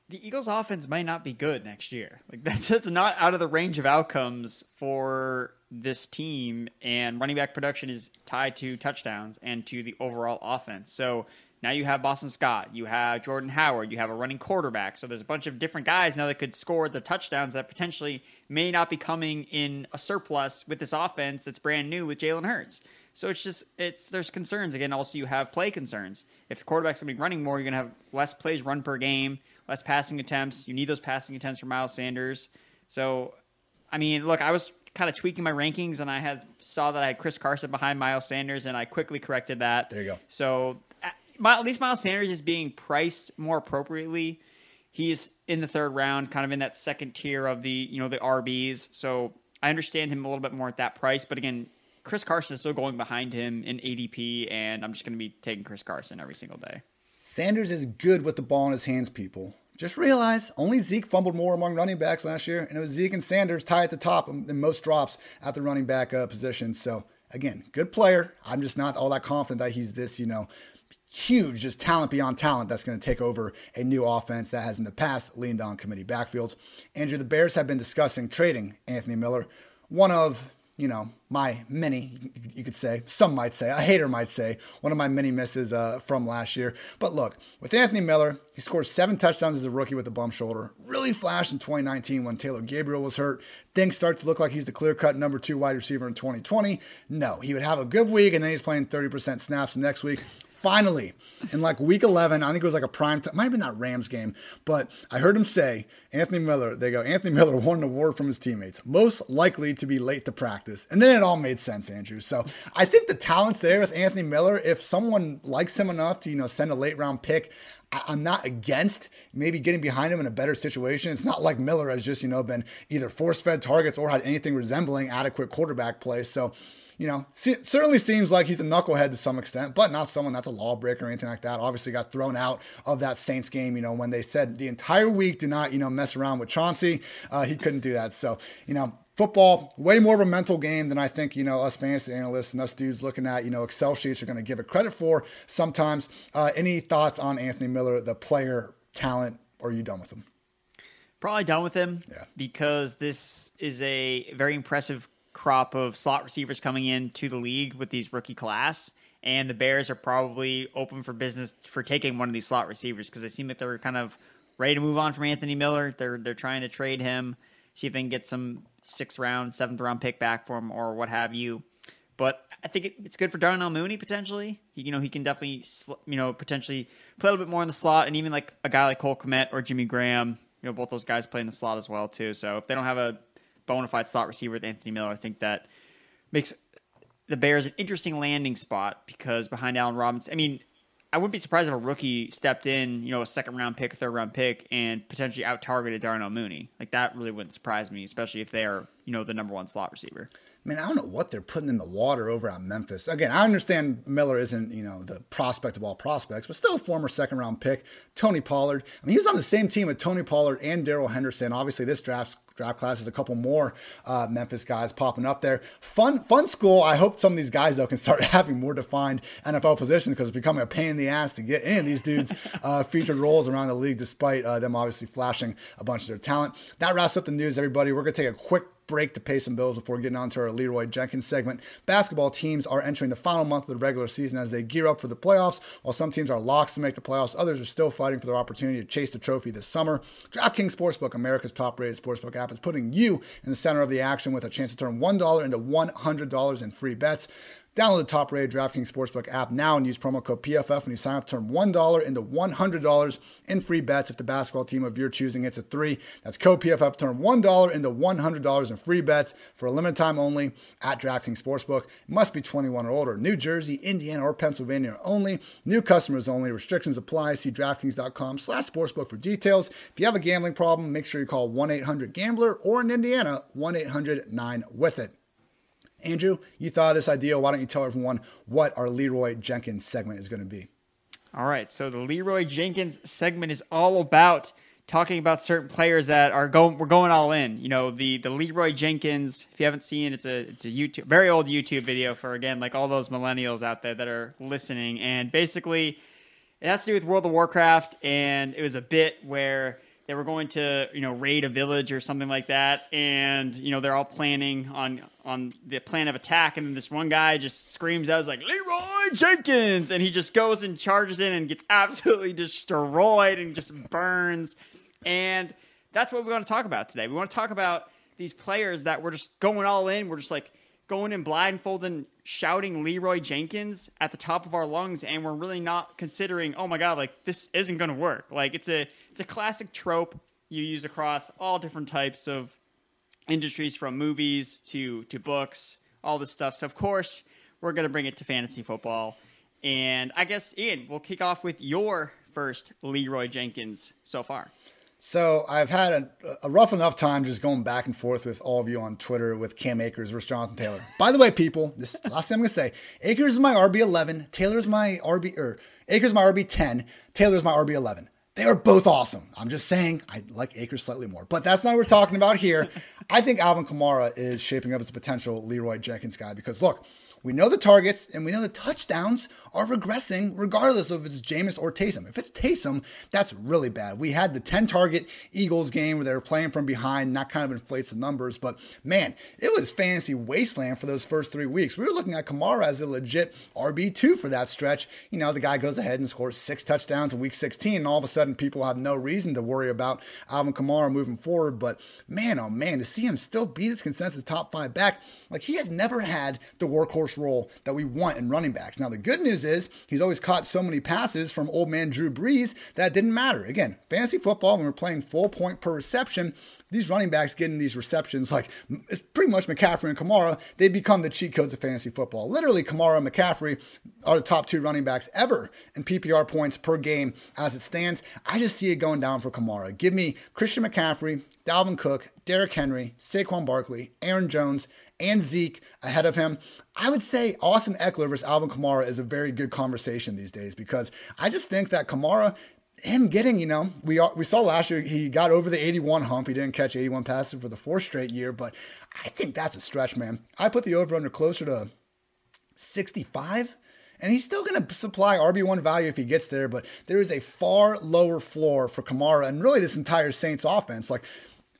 The Eagles' offense might not be good next year. Like that's, that's not out of the range of outcomes for this team. And running back production is tied to touchdowns and to the overall offense. So now you have Boston Scott, you have Jordan Howard, you have a running quarterback. So there's a bunch of different guys now that could score the touchdowns that potentially may not be coming in a surplus with this offense that's brand new with Jalen Hurts. So it's just it's there's concerns again. Also, you have play concerns. If the quarterback's to be running more, you're to have less plays run per game less passing attempts. You need those passing attempts for Miles Sanders. So, I mean, look, I was kind of tweaking my rankings, and I had saw that I had Chris Carson behind Miles Sanders, and I quickly corrected that. There you go. So, at least Miles Sanders is being priced more appropriately. He's in the third round, kind of in that second tier of the you know the RBs. So I understand him a little bit more at that price, but again, Chris Carson is still going behind him in ADP, and I'm just going to be taking Chris Carson every single day. Sanders is good with the ball in his hands, people. Just realize only Zeke fumbled more among running backs last year, and it was Zeke and Sanders tied at the top in most drops at the running back uh, position. So, again, good player. I'm just not all that confident that he's this, you know, huge, just talent beyond talent that's going to take over a new offense that has in the past leaned on committee backfields. Andrew, the Bears have been discussing trading Anthony Miller, one of you know, my many, you could say, some might say, a hater might say, one of my many misses uh, from last year. But look, with Anthony Miller, he scored seven touchdowns as a rookie with a bum shoulder. Really flashed in 2019 when Taylor Gabriel was hurt. Things start to look like he's the clear cut number two wide receiver in 2020. No, he would have a good week and then he's playing 30% snaps next week finally, in like week 11, I think it was like a prime time, might have been that Rams game, but I heard him say, Anthony Miller, they go, Anthony Miller won an award from his teammates, most likely to be late to practice. And then it all made sense, Andrew. So I think the talent's there with Anthony Miller. If someone likes him enough to, you know, send a late round pick, I'm not against maybe getting behind him in a better situation. It's not like Miller has just, you know, been either force fed targets or had anything resembling adequate quarterback play. So, you know, certainly seems like he's a knucklehead to some extent, but not someone that's a lawbreaker or anything like that. Obviously, got thrown out of that Saints game, you know, when they said the entire week do not, you know, mess around with Chauncey. Uh, he couldn't do that. So, you know, football way more of a mental game than I think you know us fantasy analysts and us dudes looking at you know Excel sheets are going to give it credit for. Sometimes, uh, any thoughts on Anthony Miller, the player talent, or are you done with him? Probably done with him. Yeah. Because this is a very impressive crop of slot receivers coming in to the league with these rookie class. And the Bears are probably open for business for taking one of these slot receivers because they seem like they're kind of ready to move on from Anthony Miller. They're they're trying to trade him, see if they can get some sixth round, seventh round pick back for him or what have you. But I think it, it's good for Darnell Mooney potentially. He, you know, he can definitely you know potentially play a little bit more in the slot, and even like a guy like Cole Kmet or Jimmy Graham. You know, both those guys play in the slot as well too. So if they don't have a bona fide slot receiver with Anthony Miller. I think that makes the Bears an interesting landing spot because behind Allen Robinson, I mean, I wouldn't be surprised if a rookie stepped in, you know, a second round pick, third round pick, and potentially out targeted Darnell Mooney. Like that really wouldn't surprise me, especially if they are, you know, the number one slot receiver. I mean, I don't know what they're putting in the water over at Memphis. Again, I understand Miller isn't, you know, the prospect of all prospects, but still a former second round pick. Tony Pollard. I mean, he was on the same team with Tony Pollard and Darrell Henderson. Obviously, this draft draft class is a couple more uh, Memphis guys popping up there. Fun, fun school. I hope some of these guys though can start having more defined NFL positions because it's becoming a pain in the ass to get in these dudes uh, featured roles around the league, despite uh, them obviously flashing a bunch of their talent. That wraps up the news, everybody. We're gonna take a quick break to pay some bills before getting on to our Leeroy Jenkins segment. Basketball teams are entering the final month of the regular season as they gear up for the playoffs. While some teams are locks to make the playoffs, others are still fighting for their opportunity to chase the trophy this summer. DraftKings Sportsbook, America's top rated sportsbook app, is putting you in the center of the action with a chance to turn $1 into $100 in free bets. Download the top rated DraftKings Sportsbook app now and use promo code PFF when you sign up turn $1 into $100 in free bets if the basketball team of your choosing hits a three. That's code PFF turn $1 into $100 in free bets for a limited time only at DraftKings Sportsbook. Must be 21 or older. New Jersey, Indiana, or Pennsylvania only. New customers only. Restrictions apply. See DraftKings.com slash sportsbook for details. If you have a gambling problem, make sure you call 1-800-GAMBLER or in Indiana, 1-800-9-WITH-IT. Andrew, you thought of this idea. Why don't you tell everyone what our Leeroy Jenkins segment is going to be? All right. So the Leeroy Jenkins segment is all about talking about certain players that are going. We're going all in. You know, the the Leeroy Jenkins. If you haven't seen, it's a it's a YouTube very old YouTube video for again like all those millennials out there that are listening. And basically, it has to do with World of Warcraft, and it was a bit where they were going to you know raid a village or something like that. And you know they're all planning on on the plan of attack. And then this one guy just screams out like leeroy jenkins! And he just goes and charges in and gets absolutely destroyed and just burns. And that's what we want to talk about today. We want to talk about these players that were just going all in we're just like going in blindfolded and shouting Leeroy Jenkins at the top of our lungs and we're really not considering, oh my god, like this isn't going to work. Like it's a it's a classic trope you use across all different types of industries from movies to to books, all this stuff. So of course, we're going to bring it to fantasy football. And I guess Ian, we'll kick off with your first Leeroy Jenkins so far. So I've had a, a, rough enough time just going back and forth with all of you on Twitter with Cam Akers versus Jonathan Taylor. By the way, people, this is the last thing I'm gonna say. Akers is my RB 11. Taylor's my RB or er, Akers my RB 10. Taylor's my RB 11. They are both awesome. I'm just saying I like Akers slightly more, but that's not what we're talking about here. I think Alvin Kamara is shaping up as a potential Leeroy Jenkins guy because look, we know the targets and we know the touchdowns are regressing regardless of if it's Jameis or Taysom. If it's Taysom, that's really bad. We had the 10 target Eagles game where they were playing from behind, and that kind of inflates the numbers. But man, it was fantasy wasteland for those first three weeks. We were looking at Kamara as a legit RB2 for that stretch. You know, the guy goes ahead and scores six touchdowns in week 16, and all of a sudden people have no reason to worry about Alvin Kamara moving forward. But man, oh man, to see him still be this consensus top five back, like he has never had the workhorse role that we want in running backs. Now, the good news is he's always caught so many passes from old man Drew Brees that didn't matter. Again, fantasy football, when we're playing full point per reception, these running backs getting these receptions, like it's pretty much McCaffrey and Kamara, they become the cheat codes of fantasy football. Literally, Kamara and McCaffrey are the top two running backs ever in PPR points per game as it stands. I just see it going down for Kamara. Give me Christian McCaffrey, Dalvin Cook, Derrick Henry, Saquon Barkley, Aaron Jones, and Zeke ahead of him. I would say Austin Ekeler versus Alvin Kamara is a very good conversation these days because I just think that Kamara him getting, you know, we we saw last year he got over the 81 hump. He didn't catch 81 passes for the fourth straight year, but I think that's a stretch, man. I put the over under closer to 65. And he's still going to supply RB1 value if he gets there, but there is a far lower floor for Kamara and really this entire Saints offense. Like,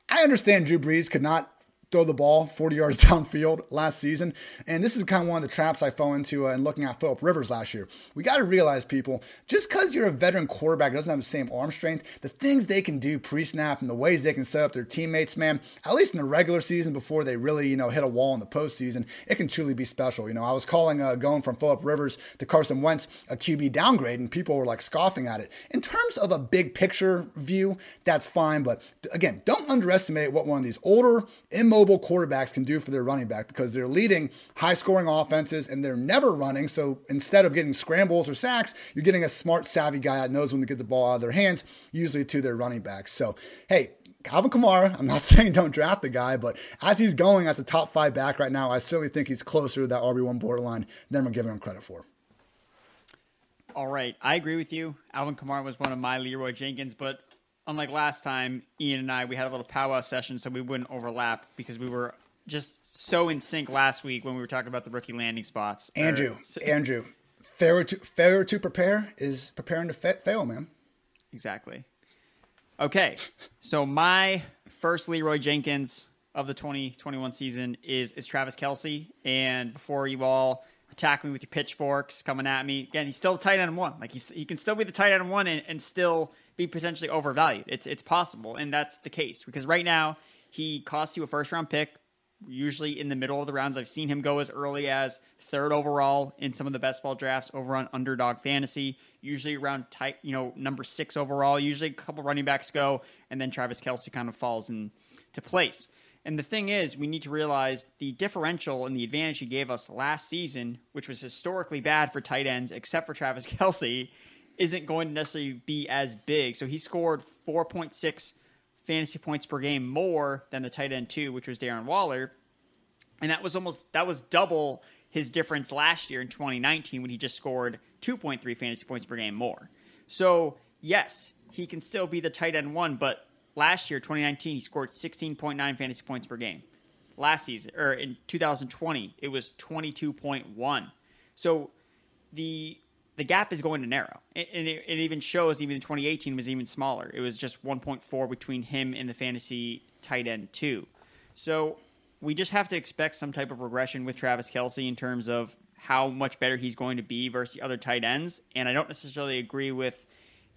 I understand Drew Brees could not throw the ball 40 yards downfield last season. And this is kind of one of the traps I fell into uh, in looking at Philip Rivers last year. We got to realize, people, just because you're a veteran quarterback doesn't have the same arm strength, the things they can do pre snap and the ways they can set up their teammates, man, at least in the regular season before they really, you know, hit a wall in the postseason, it can truly be special. You know, I was calling uh, going from Philip Rivers to Carson Wentz a QB downgrade, and people were like scoffing at it. In terms of a big picture view, that's fine. But again, don't underestimate what one of these older, immobile, mobile quarterbacks can do for their running back because they're leading high scoring offenses and they're never running. So instead of getting scrambles or sacks, you're getting a smart, savvy guy that knows when to get the ball out of their hands, usually to their running backs. So, hey, Calvin Kamara, I'm not saying don't draft the guy, but as he's going as a top five back right now, I certainly think he's closer to that RB1 borderline than we're giving him credit for. All right. I agree with you. Alvin Kamara was one of my Leeroy Jenkins, but unlike last time, Ian and I, we had a little powwow session so we wouldn't overlap because we were just so in sync last week when we were talking about the rookie landing spots. Andrew, so, Andrew, failure to failure to prepare is preparing to fa- fail, man. Exactly. Okay, so my first Leeroy Jenkins of the 2021 season is is Travis Kelce, and before you all attack me with your pitchforks coming at me again, he's still tight end one. Like he's he can still be the tight end one and, and still be potentially overvalued. It's it's possible, and that's the case because right now he costs you a first round pick. Usually in the middle of the rounds, I've seen him go as early as third overall in some of the best ball drafts over on Underdog Fantasy. Usually around tight, you know, number six overall. Usually a couple running backs go, and then Travis Kelce kind of falls into place. And the thing is, we need to realize the differential and the advantage he gave us last season, which was historically bad for tight ends, except for Travis Kelce, isn't going to necessarily be as big. So he scored 4.6 fantasy points per game more than the tight end two, which was Darren Waller, and that was almost that was double his difference last year in 2019 when he just scored 2.3 fantasy points per game more. So yes, he can still be the tight end one, but last year 2019 he scored 16.9 fantasy points per game. Last season or in 2020 it was 22.1. So the the gap is going to narrow. And it, it, even shows even in 2018 was even smaller. It was just 1.4 between him and the fantasy tight end two. So we just have to expect some type of regression with Travis Kelce in terms of how much better he's going to be versus the other tight ends. And I don't necessarily agree with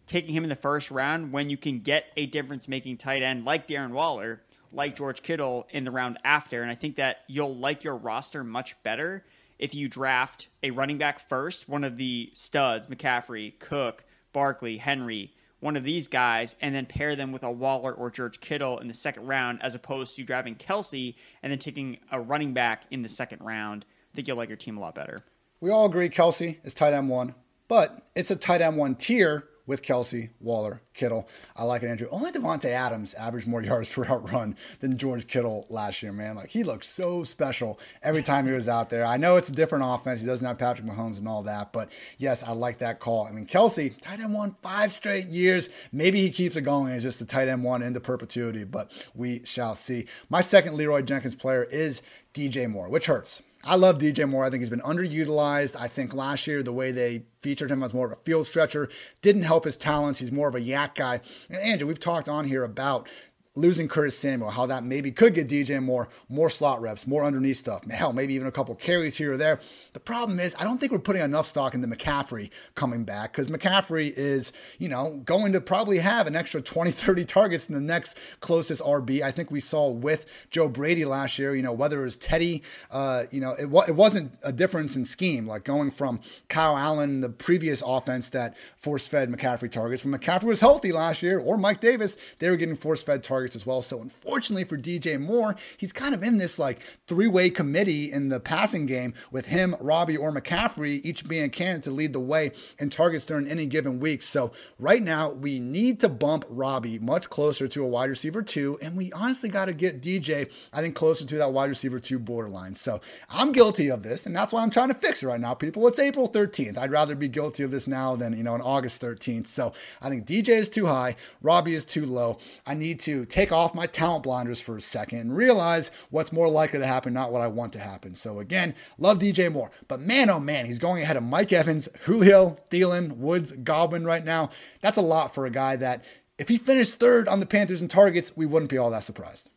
taking him in the first round when you can get a difference making tight end like Darren Waller, like George Kittle in the round after. And I think that you'll like your roster much better if you draft a running back first, one of the studs, McCaffrey, Cook, Barkley, Henry, one of these guys, and then pair them with a Waller or George Kittle in the second round, as opposed to drafting Kelce and then taking a running back in the second round. I think you'll like your team a lot better. We all agree Kelce is tight end one, but it's a tight end one tier with Kelce, Waller, Kittle. I like it, Andrew. Only Davante Adams averaged more yards per route run than George Kittle last year, man. Like he looked so special every time he was out there. I know it's a different offense. He doesn't have Patrick Mahomes and all that, but yes, I like that call. I mean, Kelce, tight end one five straight years. Maybe he keeps it going. It's just a tight end one into perpetuity, but we shall see. My second Leeroy Jenkins player is DJ Moore, which hurts I love DJ Moore. I think he's been underutilized. I think last year the way they featured him as more of a field stretcher didn't help his talents. He's more of a YAC guy. And Andrew, we've talked on here about losing Curtis Samuel, how that maybe could get DJ Moore more slot reps, more underneath stuff. Hell, maybe even a couple carries here or there. The problem is, I don't think we're putting enough stock into McCaffrey coming back because McCaffrey is, you know, going to probably have an extra 20, 30 targets in the next closest RB. I think we saw with Joe Brady last year, you know, whether it was Teddy, uh, you know, it, it wasn't a difference in scheme, like going from Kyle Allen, the previous offense that force fed McCaffrey targets. When McCaffrey was healthy last year, or Mike Davis, they were getting force fed targets targets as well. So unfortunately for DJ Moore, he's kind of in this like three-way committee in the passing game with him, Robby, or McCaffrey, each being a candidate to lead the way in targets during any given week. So right now we need to bump Robby much closer to a wide receiver two, and we honestly got to get DJ, I think, closer to that wide receiver two borderline. So I'm guilty of this, and that's why I'm trying to fix it right now, people. It's April 13th. I'd rather be guilty of this now than you know on August 13th. So I think DJ is too high, Robby is too low. I need to take off my talent blinders for a second and realize what's more likely to happen, not what I want to happen. So again, love DJ Moore, but man, oh man, he's going ahead of Mike Evans, Julio, Thielen, Woods, Godwin right now. That's a lot for a guy that if he finished third on the Panthers in targets, we wouldn't be all that surprised.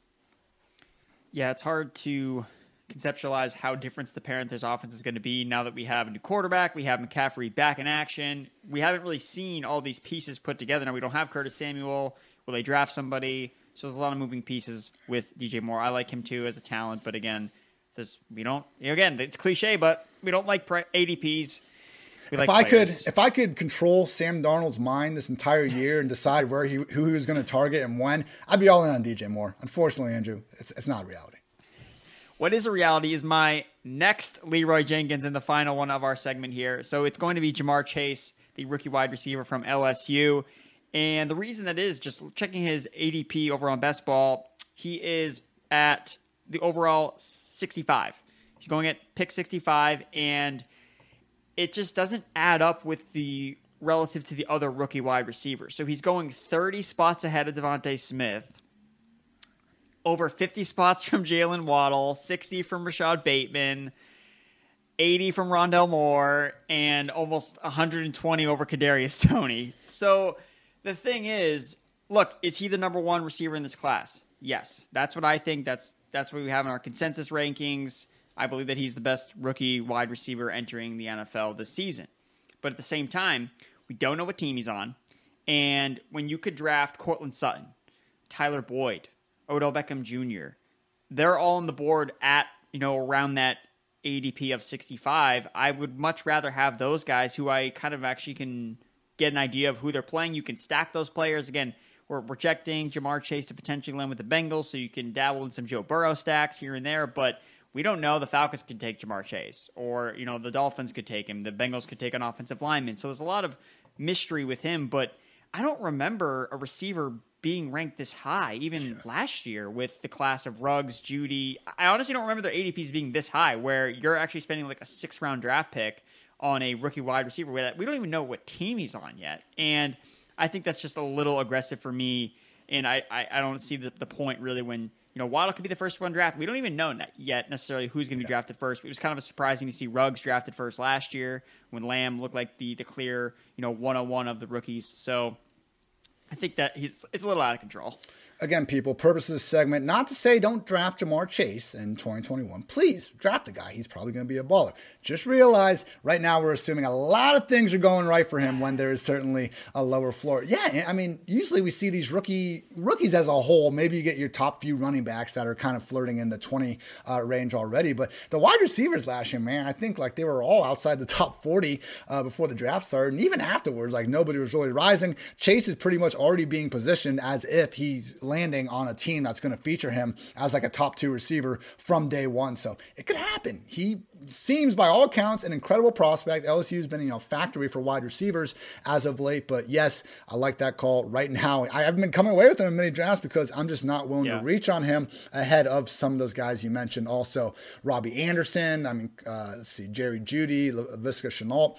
Yeah, it's hard to conceptualize how different the Panthers offense is going to be now that we have a new quarterback, we have McCaffrey back in action. We haven't really seen all these pieces put together. Now we don't have Curtis Samuel. Will they draft somebody? So there's a lot of moving pieces with DJ Moore. I like him too as a talent, but again, this we don't. Again, it's cliche, but we don't like ADPs. We if like I could, if I could control Sam Darnold's mind this entire year and decide where he, who he was going to target and when, I'd be all in on DJ Moore. Unfortunately, Andrew, it's it's not reality. What is a reality is my next Leeroy Jenkins in the final one of our segment here. So it's going to be Ja'Marr Chase, the rookie wide receiver from LSU. And the reason that is just checking his ADP over on Best Ball, he is at the overall 65. He's going at pick 65, and it just doesn't add up with the relative to the other rookie wide receivers. So he's going 30 spots ahead of DeVonta Smith, over 50 spots from Jaylen Waddle, 60 from Rashod Bateman. 80 from Rondale Moore and almost 120 over Kadarius Toney. So the thing is, look, is he the number one receiver in this class? Yes, that's what I think. That's that's what we have in our consensus rankings. I believe that he's the best rookie wide receiver entering the NFL this season. But at the same time, we don't know what team he's on. And when you could draft Courtland Sutton, Tyler Boyd, Odell Beckham Jr., they're all on the board at, you know, around that ADP of 65. I would much rather have those guys who I kind of actually can get an idea of who they're playing. You can stack those players. Again, we're projecting Ja'Marr Chase to potentially land with the Bengals, so you can dabble in some Joe Burrow stacks here and there, but we don't know. The Falcons could take Ja'Marr Chase, or you know the Dolphins could take him. The Bengals could take an offensive lineman. So there's a lot of mystery with him, but I don't remember a receiver being ranked this high, even last year with the class of Ruggs, Jeudy. I honestly don't remember their ADPs being this high, where you're actually spending like a six round draft pick on a rookie wide receiver where that we don't even know what team he's on yet. And I think that's just a little aggressive for me. And I, I, I don't see the, the point really when, you know, Waddle could be the first one drafted. We don't even know yet necessarily who's going to be drafted first. It was kind of a surprising to see Ruggs drafted first last year when Lamb looked like the, the clear, you know, 101 of the rookies. So I think that he's it's a little out of control again, people, purpose of this segment, not to say don't draft Ja'Marr Chase in 2021. Please draft the guy. He's probably going to be a baller. Just realize right now we're assuming a lot of things are going right for him when there is certainly a lower floor. Yeah, I mean, usually we see these rookie rookies as a whole. Maybe you get your top few running backs that are kind of flirting in the 20 uh, range already. But the wide receivers last year, man, I think like they were all outside the top 40 uh, before the draft started. And even afterwards, like nobody was really rising. Chase is pretty much already being positioned as if he's landing on a team that's going to feature him as like a top two receiver from day one. So it could happen. He seems by all accounts an incredible prospect. LSU's been, you know, factory for wide receivers as of late. But yes, I like that call right now. I haven't been coming away with him in many drafts because I'm just not willing yeah. to reach on him ahead of some of those guys you mentioned. Also, Robby Anderson. I mean, uh, let's see, Jerry Jeudy, Laviska Shenault.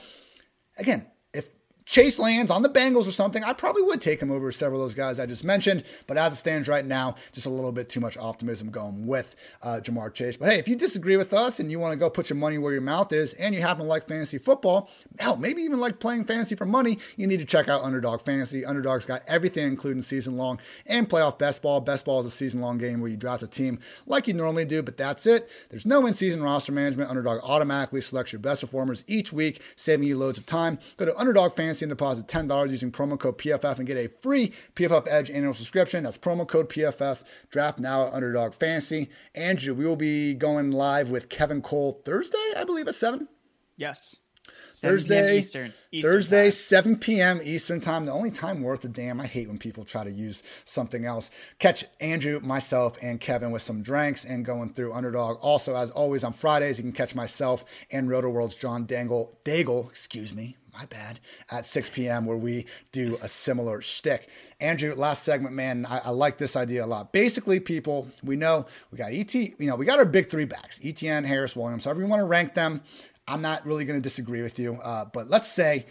Again, Chase lands on the Bengals or something, I probably would take him over several of those guys I just mentioned. But as it stands right now, just a little bit too much optimism going with uh, Ja'Marr Chase. But hey, if you disagree with us and you want to go put your money where your mouth is and you happen to like fantasy football, hell, maybe even like playing fantasy for money, you need to check out Underdog Fantasy. Underdog's got everything, including season long and playoff best ball. Best ball is a season long game where you draft a team like you normally do, but that's it. There's no in season roster management. Underdog automatically selects your best performers each week, saving you loads of time. Go to Underdog Fantasy and deposit $10 using promo code PFF and get a free PFF Edge annual subscription. That's promo code PFF. Draft now at Underdog Fantasy. Andrew, we will be going live with Kevin Cole Thursday, I believe, at 7. Yes. Thursday, Eastern, Eastern Thursday, time. 7 p.m. Eastern time. The only time worth a damn. I hate when people try to use something else. Catch Andrew, myself, and Kevin with some drinks and going through Underdog. Also, as always, on Fridays, you can catch myself and Rotoworld's John Dangle, Daigle, excuse me, my bad, at 6 p.m. where we do a similar shtick. Andrew, last segment, man, I, I, like this idea a lot. Basically, people, we know we got ET, you know, we got our big three backs, Etienne, Harris, Williams, however you want to rank them. I'm not really going to disagree with you, uh, but let's say,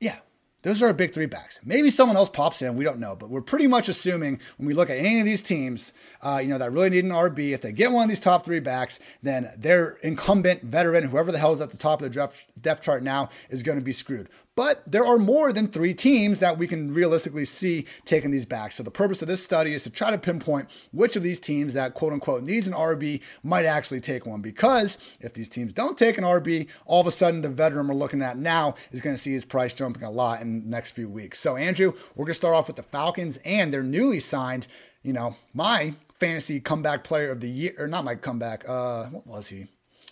yeah, those are our big three backs. Maybe someone else pops in. We don't know, but we're pretty much assuming when we look at any of these teams, uh, you know, that really need an RB. If they get one of these top three backs, then their incumbent veteran, whoever the hell is at the top of the depth, depth chart now, is going to be screwed. But there are more than three teams that we can realistically see taking these backs. So the purpose of this study is to try to pinpoint which of these teams that quote unquote needs an RB might actually take one. Because if these teams don't take an RB, all of a sudden the veteran we're looking at now is going to see his price jumping a lot in the next few weeks. So Andrew, we're going to start off with the Falcons and their newly signed, you know, my fantasy comeback player of the year, or not my comeback. Uh, what was he?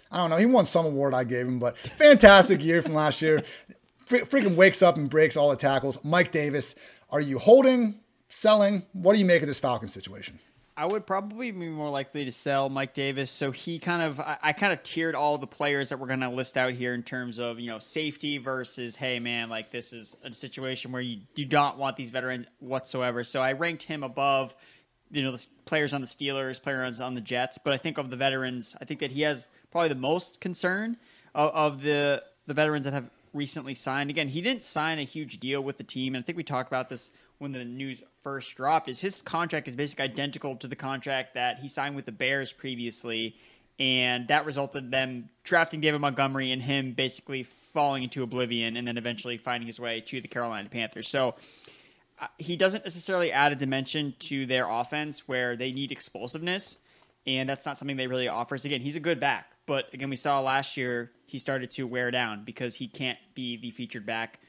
I don't know. He won some award I gave him, but fantastic year from last year freaking wakes up and breaks all the tackles. Mike Davis, are you holding, selling? What do you make of this Falcon situation? I would probably be more likely to sell Mike Davis. So he kind of, I, I kind of tiered all the players that we're going to list out here in terms of, you know, safety versus, hey, man, like this is a situation where you do not want these veterans whatsoever. So I ranked him above, you know, the players on the Steelers, players on the Jets. But I think of the veterans, I think that he has probably the most concern of, of the the veterans that have recently signed. Again, he didn't sign a huge deal with the team, and I think we talked about this when the news first dropped. Is his contract is basically identical to the contract that he signed with the Bears previously, and that resulted them drafting David Montgomery and him basically falling into oblivion, and then eventually finding his way to the Carolina Panthers. So. Uh, he doesn't necessarily add a dimension to their offense where they need explosiveness, and that's not something they really offers. Again, he's a good back, but again, we saw last year he started to wear down because he can't be the featured back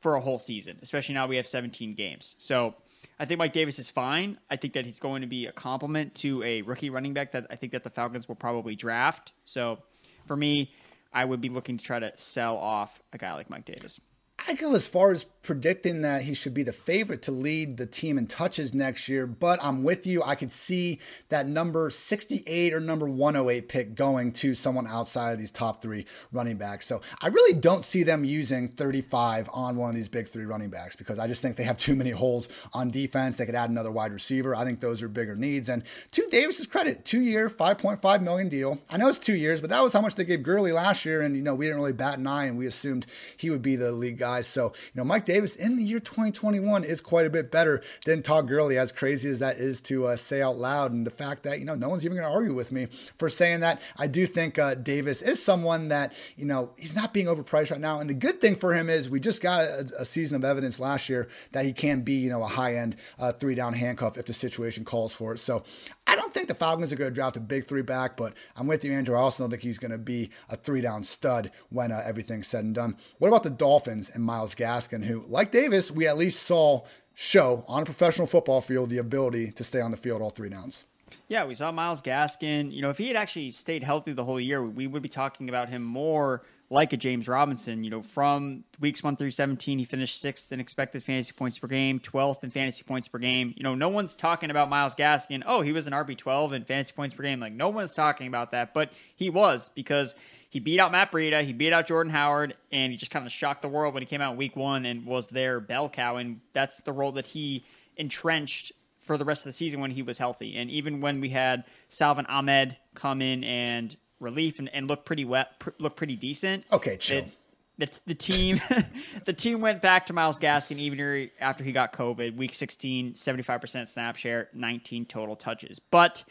for a whole season, especially now we have 17 games. So I think Mike Davis is fine. I think that he's going to be a complement to a rookie running back that I think that the Falcons will probably draft. So for me, I would be looking to try to sell off a guy like Mike Davis. I go as far as predicting that he should be the favorite to lead the team in touches next year, but I'm with you. I could see that number 68 or number 108 pick going to someone outside of these top three running backs. So I really don't see them using 35 on one of these big three running backs because I just think they have too many holes on defense. They could add another wide receiver. I think those are bigger needs. And to Davis's credit, two year, 5.5 million deal. I know it's two years, but that was how much they gave Gurley last year. And, you know, we didn't really bat an eye and we assumed he would be the league guy. So, you know, Mike Davis in the year 2021 is quite a bit better than Todd Gurley, as crazy as that is to uh, say out loud. And the fact that, you know, no one's even going to argue with me for saying that. I do think uh, Davis is someone that, you know, he's not being overpriced right now. And the good thing for him is we just got a, a season of evidence last year that he can be, you know, a high end uh, three down handcuff if the situation calls for it. So I don't think the Falcons are going to draft a big three back, but I'm with you, Andrew. I also think he's going to be a three down stud when uh, everything's said and done. What about the Dolphins and Myles Gaskin, who, like Davis, we at least saw show on a professional football field the ability to stay on the field all three downs? Yeah, we saw Myles Gaskin. You know, if he had actually stayed healthy the whole year, we would be talking about him more like a James Robinson. You know, from weeks one through 17, he finished sixth in expected fantasy points per game, 12th in fantasy points per game. You know, no one's talking about Myles Gaskin. Oh, he was an RB12 in fantasy points per game. Like, no one's talking about that, but he was because he beat out Matt Breida, he beat out Jordan Howard, and he just kind of shocked the world when he came out in week one and was their bell cow. And that's the role that he entrenched for the rest of the season when he was healthy. And even when we had Salvon Ahmed come in and relief and, and look pretty wet, pr- look pretty decent. Okay, chill. It, the, the team the team went back to Myles Gaskin even after he got COVID. Week 16, 75% snap share, 19 total touches. But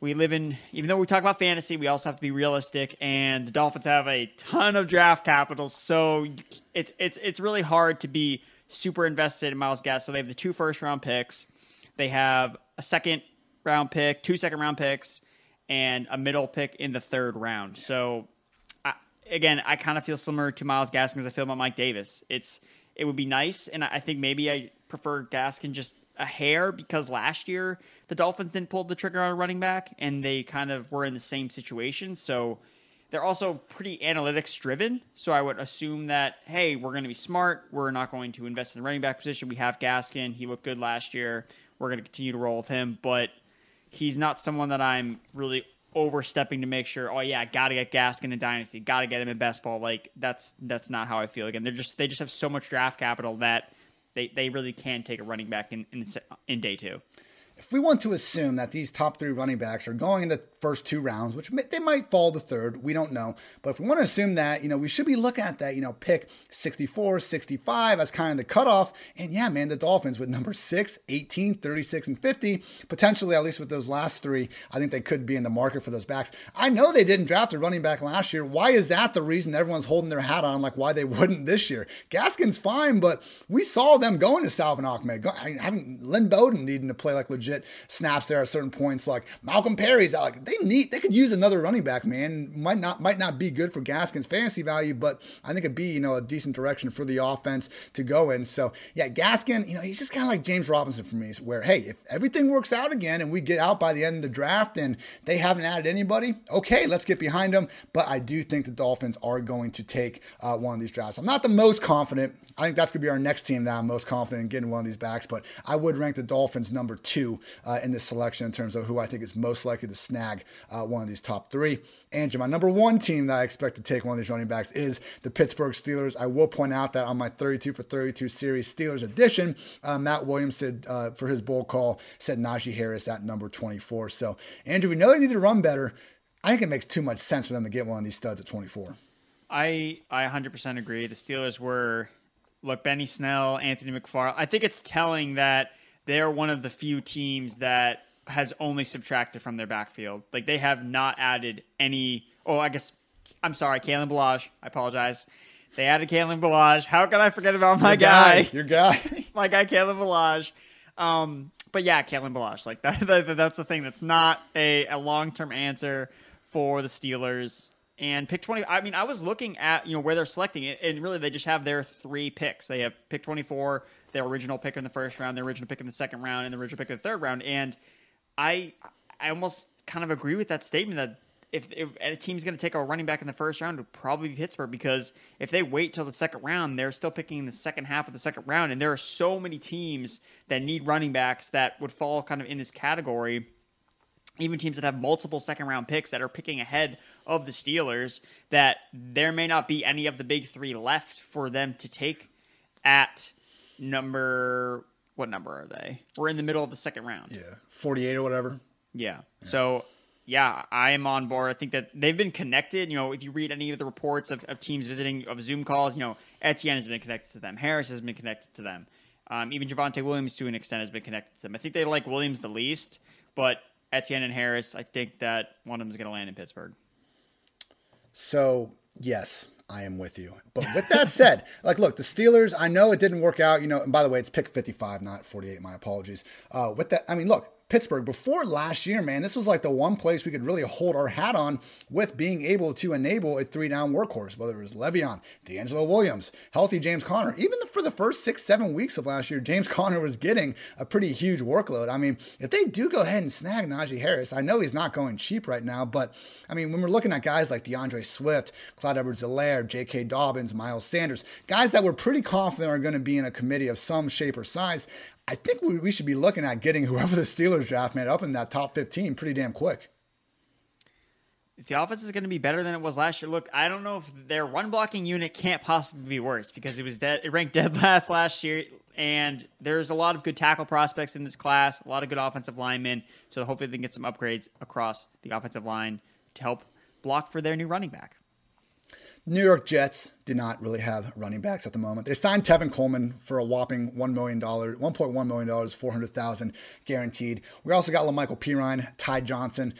we live in even though we talk about fantasy, we also have to be realistic and the Dolphins have a ton of draft capital, so it's it's it's really hard to be super invested in Myles Gaskin. So they have the two first round picks. They have a second round pick, two second round picks, and a middle pick in the third round. So, I, again, I kind of feel similar to Myles Gaskin as I feel about Mike Davis. It's it would be nice, and I think maybe I prefer Gaskin just a hair because last year the Dolphins didn't pull the trigger on a running back, and they kind of were in the same situation. So they're also pretty analytics driven. So I would assume that hey, we're going to be smart. We're not going to invest in the running back position. We have Gaskin. He looked good last year. We're going to continue to roll with him, but he's not someone that I'm really overstepping to make sure. Oh yeah, got to get Gaskin in Dynasty. Got to get him in best ball. Like that's that's not how I feel. Again, they're just they just have so much draft capital that they, they really can take a running back in in, in day two if we want to assume that these top three running backs are going in the first two rounds, which may, they might fall to third, we don't know. But if we want to assume that, you know, we should be looking at that, you know, pick 64, 65 as kind of the cutoff. And yeah, man, the Dolphins with number 6, 18, 36, and 50, potentially, at least with those last three, I think they could be in the market for those backs. I know they didn't draft a running back last year. Why is that the reason everyone's holding their hat on, like why they wouldn't this year? Gaskin's fine, but we saw them going to Salvon Ahmed, having Lynn Bowden needing to play like legit legit snaps there at certain points. Like Malcolm Perry's out. Like they need, they could use another running back. Man, might not might not be good for Gaskin's fantasy value, but I think it'd be you know a decent direction for the offense to go in. So yeah, Gaskin, you know, he's just kind of like James Robinson for me. Where hey, if everything works out again and we get out by the end of the draft and they haven't added anybody, okay, let's get behind them. But I do think the Dolphins are going to take uh, one of these drafts. I'm not the most confident. I think that's going to be our next team that I'm most confident in getting one of these backs, but I would rank the Dolphins number two uh, in this selection in terms of who I think is most likely to snag uh, one of these top three. Andrew, my number one team that I expect to take one of these running backs is the Pittsburgh Steelers. I will point out that on my 32 for 32 series Steelers edition, uh, Matt Williams said uh, for his bowl call said Najee Harris at number 24. So, Andrew, we know they need to run better. I think it makes too much sense for them to get one of these studs at 24. I I 100% agree. The Steelers were look Benny Snell, Anthony McFarland. I think it's telling that they're one of the few teams that has only subtracted from their backfield. Like they have not added any. Oh, I guess I'm sorry, Kalen Ballage. I apologize. They added Kalen Ballage. How can I forget about my your guy? guy? Your guy. my guy, Kalen Ballage. Um, but yeah, Kalen Ballage. Like that, that, That's the thing. That's not a, a long term answer for the Steelers. And pick 20, I mean, I was looking at, you know, where they're selecting it, and really they just have their three picks. They have pick 24, their original pick in the first round, their original pick in the second round, and the original pick in the third round. And I I almost kind of agree with that statement that if, if a team's going to take a running back in the first round, it would probably be Pittsburgh because if they wait till the second round, they're still picking in the second half of the second round. And there are so many teams that need running backs that would fall kind of in this category. Even teams that have multiple second round picks that are picking ahead of the Steelers, that there may not be any of the big three left for them to take at number what number are they? We're in the middle of the second round. Yeah, forty-eight or whatever. Yeah. yeah. So yeah, I am on board. I think that they've been connected. You know, if you read any of the reports of, of teams visiting of Zoom calls, you know, Etienne has been connected to them. Harris has been connected to them. Um, even Javonte Williams, to an extent, has been connected to them. I think they like Williams the least, but Etienne and Harris, I think that one of them is going to land in Pittsburgh. So yes, I am with you. But with that said, like, look, the Steelers, I know it didn't work out, you know, and by the way, it's pick 55, not 48. My apologies. Uh, with that, I mean, look, Pittsburgh before last year, man, this was like the one place we could really hold our hat on with being able to enable a three down workhorse, whether it was Le'Veon, DeAngelo Williams, healthy James Conner. Even for the first six, seven weeks of last year, James Conner was getting a pretty huge workload. I mean, if they do go ahead and snag Najee Harris, I know he's not going cheap right now, but I mean, when we're looking at guys like D'Andre Swift, Clyde Edwards-Helaire, J.K. Dobbins, Miles Sanders, guys that we're pretty confident are going to be in a committee of some shape or size, I think we, we should be looking at getting whoever the Steelers draft, man, up in that top 15 pretty damn quick. If the offense is going to be better than it was last year, look, I don't know if their run blocking unit can't possibly be worse because it was dead. It ranked dead last last year, and there's a lot of good tackle prospects in this class, a lot of good offensive linemen. So hopefully they can get some upgrades across the offensive line to help block for their new running back. New York Jets do not really have running backs at the moment. They signed Tevin Coleman for a whopping $1 million, $1.1 million, 400000 guaranteed. We also got La'Mical Perine, Ty Johnson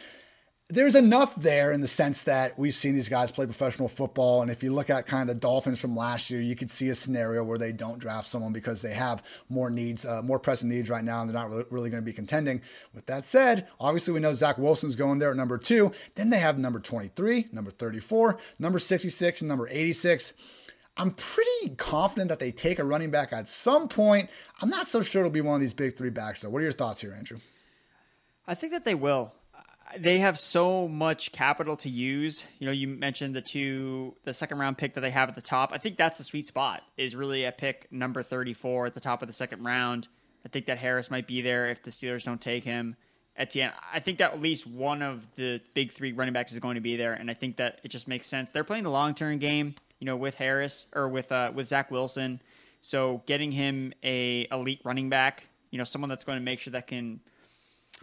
there's enough there in the sense that we've seen these guys play professional football. And if you look at kind of Dolphins from last year, you could see a scenario where they don't draft someone because they have more needs, uh, more pressing needs right now, and they're not really, really going to be contending. With that said, obviously we know Zach Wilson's going there at number two. Then they have number 23, number 34, number 66, and number 86. I'm pretty confident that they take a running back at some point. I'm not so sure it'll be one of these big three backs, though. What are your thoughts here, Andrew? I think that they will they have so much capital to use. You know, you mentioned the two, the second round pick that they have at the top. I think that's the sweet spot. Is really a pick number thirty four at the top of the second round. I think that Harris might be there if the Steelers don't take him. Etienne, I think that at least one of the big three running backs is going to be there, and I think that it just makes sense. They're playing the long term game, you know, with Harris or with uh, with Zach Wilson. So getting him a elite running back, you know, someone that's going to make sure that can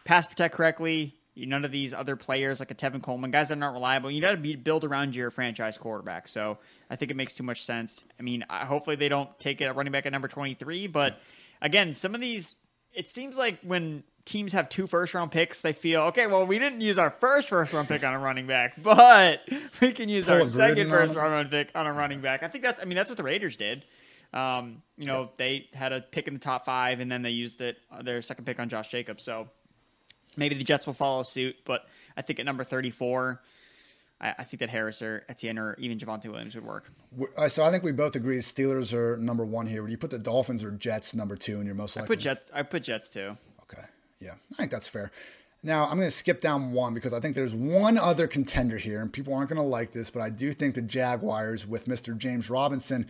pass protect correctly, None of these other players like a Tevin Coleman, guys that are not reliable. You got to be build around your franchise quarterback. So I think it makes too much sense. I mean, hopefully they don't take a running back at number 23. But again, some of these, it seems like when teams have two first round picks, they feel, okay, well, we didn't use our first first round pick on a running back, but we can use Pull our second first round pick on a running back. I think that's, I mean, that's what the Raiders did. Um, you know, yep. they had a pick in the top five, and then they used it uh, their second pick on Josh Jacobs. So Maybe the Jets will follow suit, but I think at number 34, I, I think that Harris or Etienne or even Javonte Williams would work. So I think we both agree Steelers are number one here. Would you put the Dolphins or Jets number two, and you're most likely? I put Jets. I put Jets too. Okay, yeah, I think that's fair. Now I'm going to skip down one because I think there's one other contender here, and people aren't going to like this, but I do think the Jaguars with Mr. James Robinson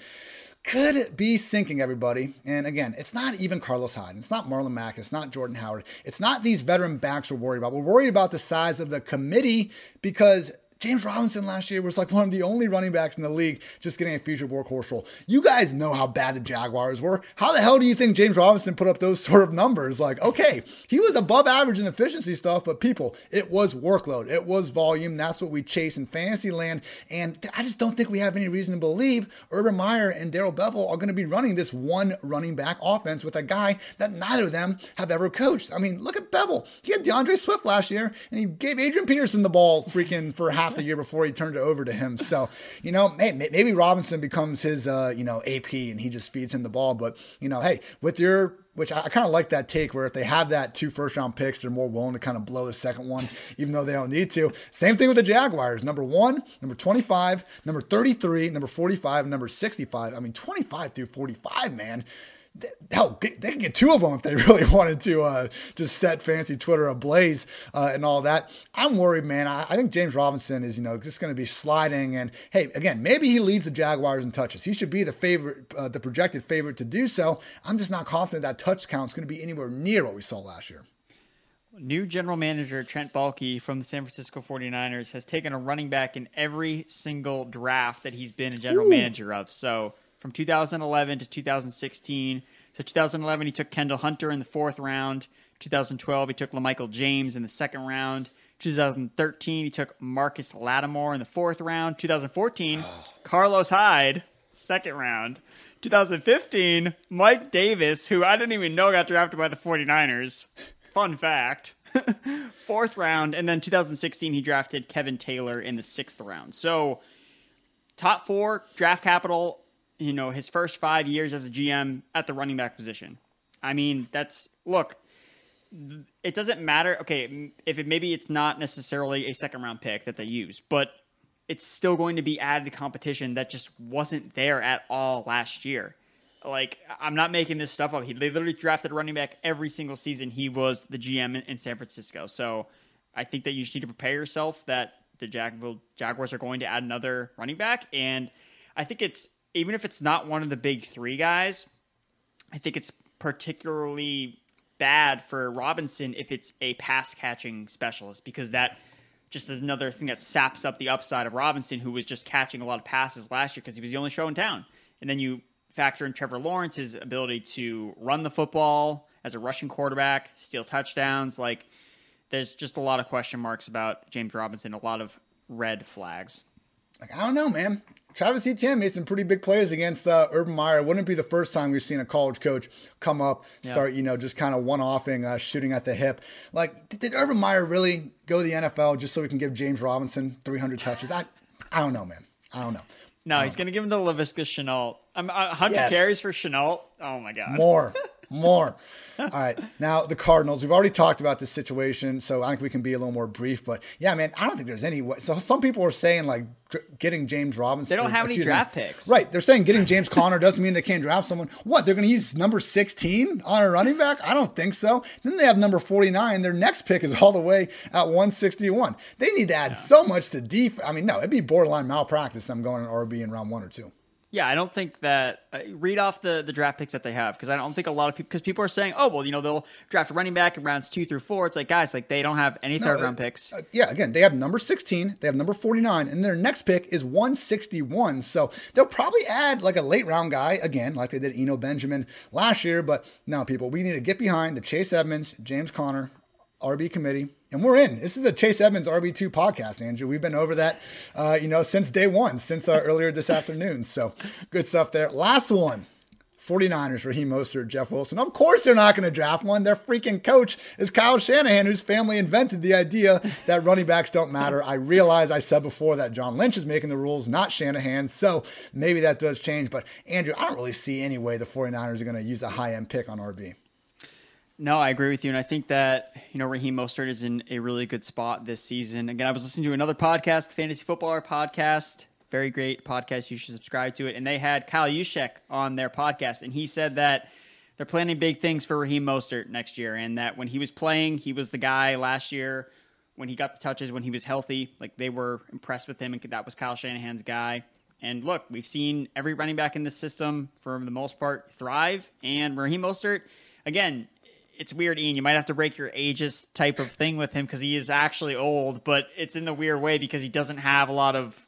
could be sinking everybody. And again, it's not even Carlos Hyde. It's not Marlon Mack. It's not Jordan Howard. It's not these veteran backs we're worried about. We're worried about the size of the committee because James Robinson last year was like one of the only running backs in the league just getting a future workhorse role. You guys know how bad the Jaguars were. How the hell do you think James Robinson put up those sort of numbers? Like, okay, he was above average in efficiency stuff, but people, it was workload, it was volume. That's what we chase in fantasy land. And I just don't think we have any reason to believe Urban Meyer and Darrell Bevell are going to be running this one running back offense with a guy that neither of them have ever coached. I mean, look at Bevell. He had D'Andre Swift last year, and he gave Adrian Peterson the ball freaking for half half the year before he turned it over to him. So, you know, hey, maybe Robinson becomes his, uh, you know, AP and he just feeds him the ball. But, you know, hey, with your which I, I kind of like that take where if they have that two first round picks, they're more willing to kind of blow the second one, even though they don't need to. Same thing with the Jaguars. Number one, number 25, number 33, number 45, number 65. I mean, 25 through 45, man hell, they can get two of them if they really wanted to uh, just set fancy Twitter ablaze uh, and all that. I'm worried, man. I, I think James Robinson is, you know, just going to be sliding. And hey, again, maybe he leads the Jaguars in touches. He should be the favorite, uh, the projected favorite to do so. I'm just not confident that touch count is going to be anywhere near what we saw last year. New general manager Trent Baalke from the San Francisco 49ers has taken a running back in every single draft that he's been a general Ooh. manager of. So from 2011 to 2016. So 2011, he took Kendall Hunter in the fourth round. 2012, he took LaMichael James in the second round. 2013, he took Marcus Lattimore in the fourth round. 2014, oh. Carlos Hyde, second round. 2015, Mike Davis, who I didn't even know got drafted by the 49ers. Fun fact. fourth round. And then 2016, he drafted Kelvin Taylor in the sixth round. So, top four draft capital you know, his first five years as a GM at the running back position. I mean, that's look. It doesn't matter. Okay, if it maybe it's not necessarily a second round pick that they use, but it's still going to be added competition that just wasn't there at all last year. Like I'm not making this stuff up. He literally drafted running back every single season. He was the GM in San Francisco. So I think that you just need to prepare yourself that the Jacksonville Jaguars are going to add another running back, and I think it's even if it's not one of the big three guys, I think it's particularly bad for Robinson if it's a pass catching specialist because that just is another thing that saps up the upside of Robinson, who was just catching a lot of passes last year because he was the only show in town. And then you factor in Trevor Lawrence's ability to run the football as a rushing quarterback, steal touchdowns. Like, there's just a lot of question marks about James Robinson, a lot of red flags. Like I don't know, man. Travis Etienne made some pretty big plays against uh, Urban Meyer. Wouldn't be the first time we've seen a college coach come up, start, yeah. you know, just kind of one offing, uh, shooting at the hip. Like, did Urban Meyer really go to the NFL just so we can give James Robinson 300 touches? I, I don't know, man. I don't know. No, he's going to give him to Laviska Shenault. I'm 100 yes. carries for Shenault. Oh my god. More. More. All right. Now, the Cardinals, we've already talked about this situation, so I think we can be a little more brief. But yeah, man, I don't think there's any way. So some people are saying like getting James Robinson. They don't have any draft me. picks. Right. They're saying getting James Conner doesn't mean they can't draft someone. What? They're going to use number 16 on a running back? I don't think so. Then they have number 49. Their next pick is all the way at 161. They need to add yeah. so much to deep. I mean, no, it'd be borderline malpractice I'm going an RB in round one or two. Yeah, I don't think that. Uh, read off the, the draft picks that they have because I don't think a lot of people because people are saying, oh well, you know they'll draft a running back in rounds two through four. It's like guys, like they don't have any third no, round uh, picks. Uh, yeah, again, they have number sixteen, they have number forty nine, and their next pick is one sixty one. So they'll probably add like a late round guy again, like they did Eno Benjamin last year. But now, people, we need to get behind the Chase Edmonds, James Conner, RB committee, and we're in. This is a Chase Edmonds RB2 podcast, Andrew. We've been over that, uh, you know, since day one, since uh, earlier this afternoon. So good stuff there. Last one 49ers, Raheem Mostert, Jeff Wilson. Of course, they're not going to draft one. Their freaking coach is Kyle Shanahan, whose family invented the idea that running backs don't matter. I realize I said before that John Lynch is making the rules, not Shanahan. So maybe that does change. But Andrew, I don't really see any way the 49ers are going to use a high end pick on RB. No, I agree with you, and I think that you know Raheem Mostert is in a really good spot this season. Again, I was listening to another podcast, Fantasy Footballer podcast, very great podcast. You should subscribe to it. And they had Kyle Juszczyk on their podcast, and he said that they're planning big things for Raheem Mostert next year, and that when he was playing, he was the guy last year when he got the touches when he was healthy. Like they were impressed with him, and that was Kyle Shanahan's guy. And look, we've seen every running back in the system, for the most part, thrive. And Raheem Mostert, again, it's weird, Ian. You might have to break your ages type of thing with him because he is actually old, but it's in the weird way because he doesn't have a lot of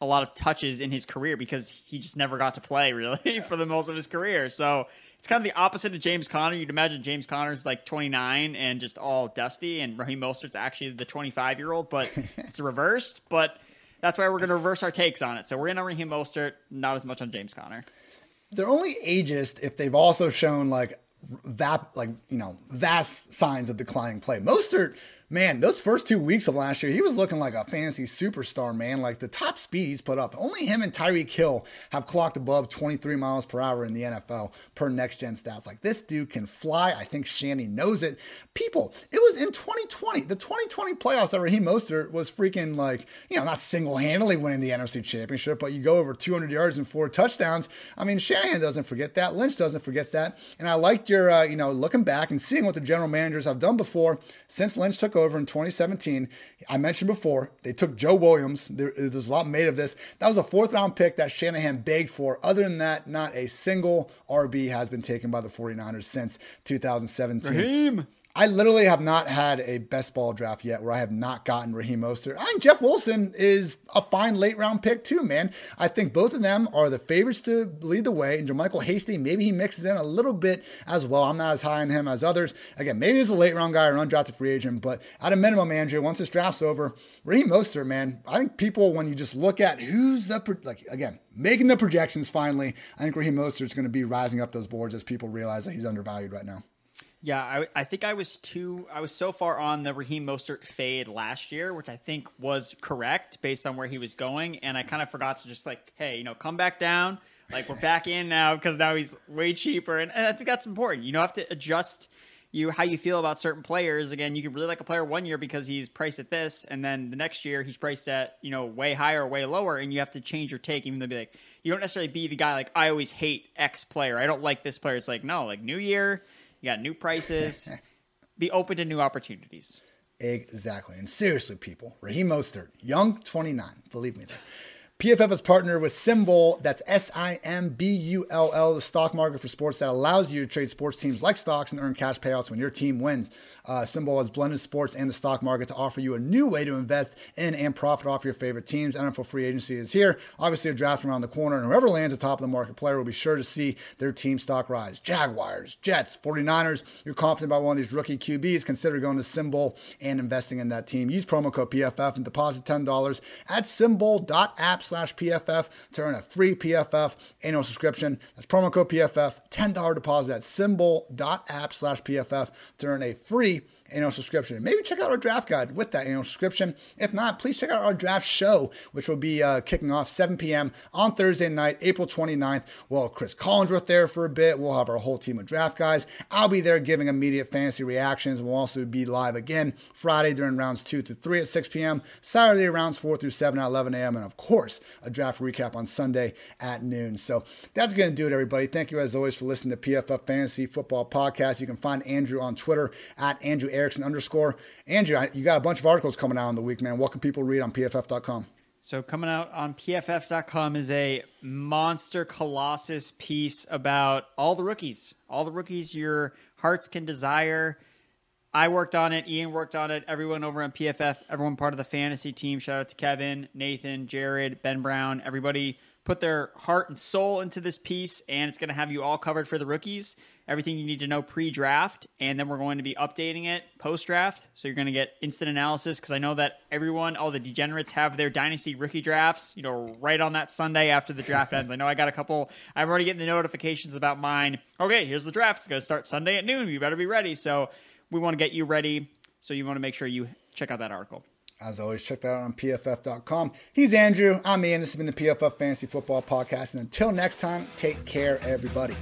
a lot of touches in his career because he just never got to play really for the most of his career. So it's kind of the opposite of James Conner. You'd imagine James Conner's like 29 and just all dusty, and Raheem Mostert's actually the 25 year old, but it's reversed. But that's why we're going to reverse our takes on it. So we're in on Raheem Mostert, not as much on James Conner. They're only ageist if they've also shown like that like you know vast signs of declining play. Mostert man, those first two weeks of last year, he was looking like a fantasy superstar, man. Like the top speed he's put up. Only him and Tyreek Hill have clocked above 23 miles per hour in the NFL per next gen stats. Like this dude can fly. I think Shanny knows it. People, it was in 2020, the 2020 playoffs that Raheem Mostert was freaking like, you know, not single handedly winning the NFC championship, but you go over 200 yards and four touchdowns. I mean, Shanahan doesn't forget that. Lynch doesn't forget that. And I liked your, uh, you know, looking back and seeing what the general managers have done before since Lynch took over in 2017. I mentioned before, they took Joe Williams. There, there's a lot made of this. That was a fourth round pick that Shanahan begged for. Other than that, not a single RB has been taken by the 49ers since 2017. Raheem. I literally have not had a best ball draft yet where I have not gotten Raheem Mostert. I think Jeff Wilson is a fine late round pick too, man. I think both of them are the favorites to lead the way. And JaMycal Hasty, maybe he mixes in a little bit as well. I'm not as high on him as others. Again, maybe he's a late round guy or undrafted free agent, but at a minimum, Andrew, once this draft's over, Raheem Mostert, man, I think people, when you just look at who's the, like, again, making the projections finally, I think Raheem Mostert is going to be rising up those boards as people realize that he's undervalued right now. Yeah, I, I think I was too. I was so far on the Raheem Mostert fade last year, which I think was correct based on where he was going, and I kind of forgot to just like, hey, you know, come back down. Like we're back in now because now he's way cheaper, and, and I think that's important. You know, have to adjust you how you feel about certain players. Again, you can really like a player one year because he's priced at this, and then the next year he's priced at you know way higher, or way lower, and you have to change your take. Even though be like, you don't necessarily be the guy like I always hate X player. I don't like this player. It's like no, like new year you got new prices. Be open to new opportunities. Exactly. And seriously, people, Raheem Mostert, young 29, believe me. PFF is partnered with SimBull, that's S I M B U L L, the stock market for sports that allows you to trade sports teams like stocks and earn cash payouts when your team wins. Uh, SimBull has blended sports and the stock market to offer you a new way to invest in and profit off your favorite teams. NFL free agency is here. Obviously, a draft around the corner, and whoever lands atop of the market player will be sure to see their team stock rise. Jaguars, Jets, 49ers. You're confident about one of these rookie QBs, consider going to SimBull and investing in that team. Use promo code PFF and deposit $10 at simbull.app slash PFF to earn a free PFF annual subscription. That's promo code PFF, $10 deposit at simbull.app slash PFF to earn a free annual subscription. Maybe check out our draft guide with that annual subscription. If not, please check out our draft show, which will be uh, kicking off 7 p.m. on Thursday night, April 29th. We'll have Cris Collinsworth there for a bit. We'll have our whole team of draft guys. I'll be there giving immediate fantasy reactions. We'll also be live again Friday during rounds 2 to 3 at 6 p.m., Saturday rounds 4 through 7 at 11 a.m., and of course, a draft recap on Sunday at noon. So that's going to do it, everybody. Thank you as always for listening to PFF Fantasy Football Podcast. You can find Andrew on Twitter at Andrew Erickson underscore. Andrew, you got a bunch of articles coming out in the week, man. What can people read on PFF.com? So coming out on PFF.com is a monster colossus piece about all the rookies, all the rookies your hearts can desire. I worked on it. Ian worked on it. Everyone over on PFF, everyone part of the fantasy team. Shout out to Kevin, Nathan, Jared, Ben Brown. Everybody put their heart and soul into this piece, and it's going to have you all covered for the rookies everything you need to know pre-draft, and then we're going to be updating it post-draft. So you're going to get instant analysis because I know that everyone, all the degenerates, have their dynasty rookie drafts. You know, right on that Sunday after the draft ends. I know I got a couple. I'm already getting the notifications about mine. Okay, here's the draft. It's going to start Sunday at noon. You better be ready. So we want to get you ready. So you want to make sure you check out that article. As always, check that out on pff.com. He's Andrew. I'm Ian. This has been the PFF Fantasy Football Podcast. And until next time, take care, everybody.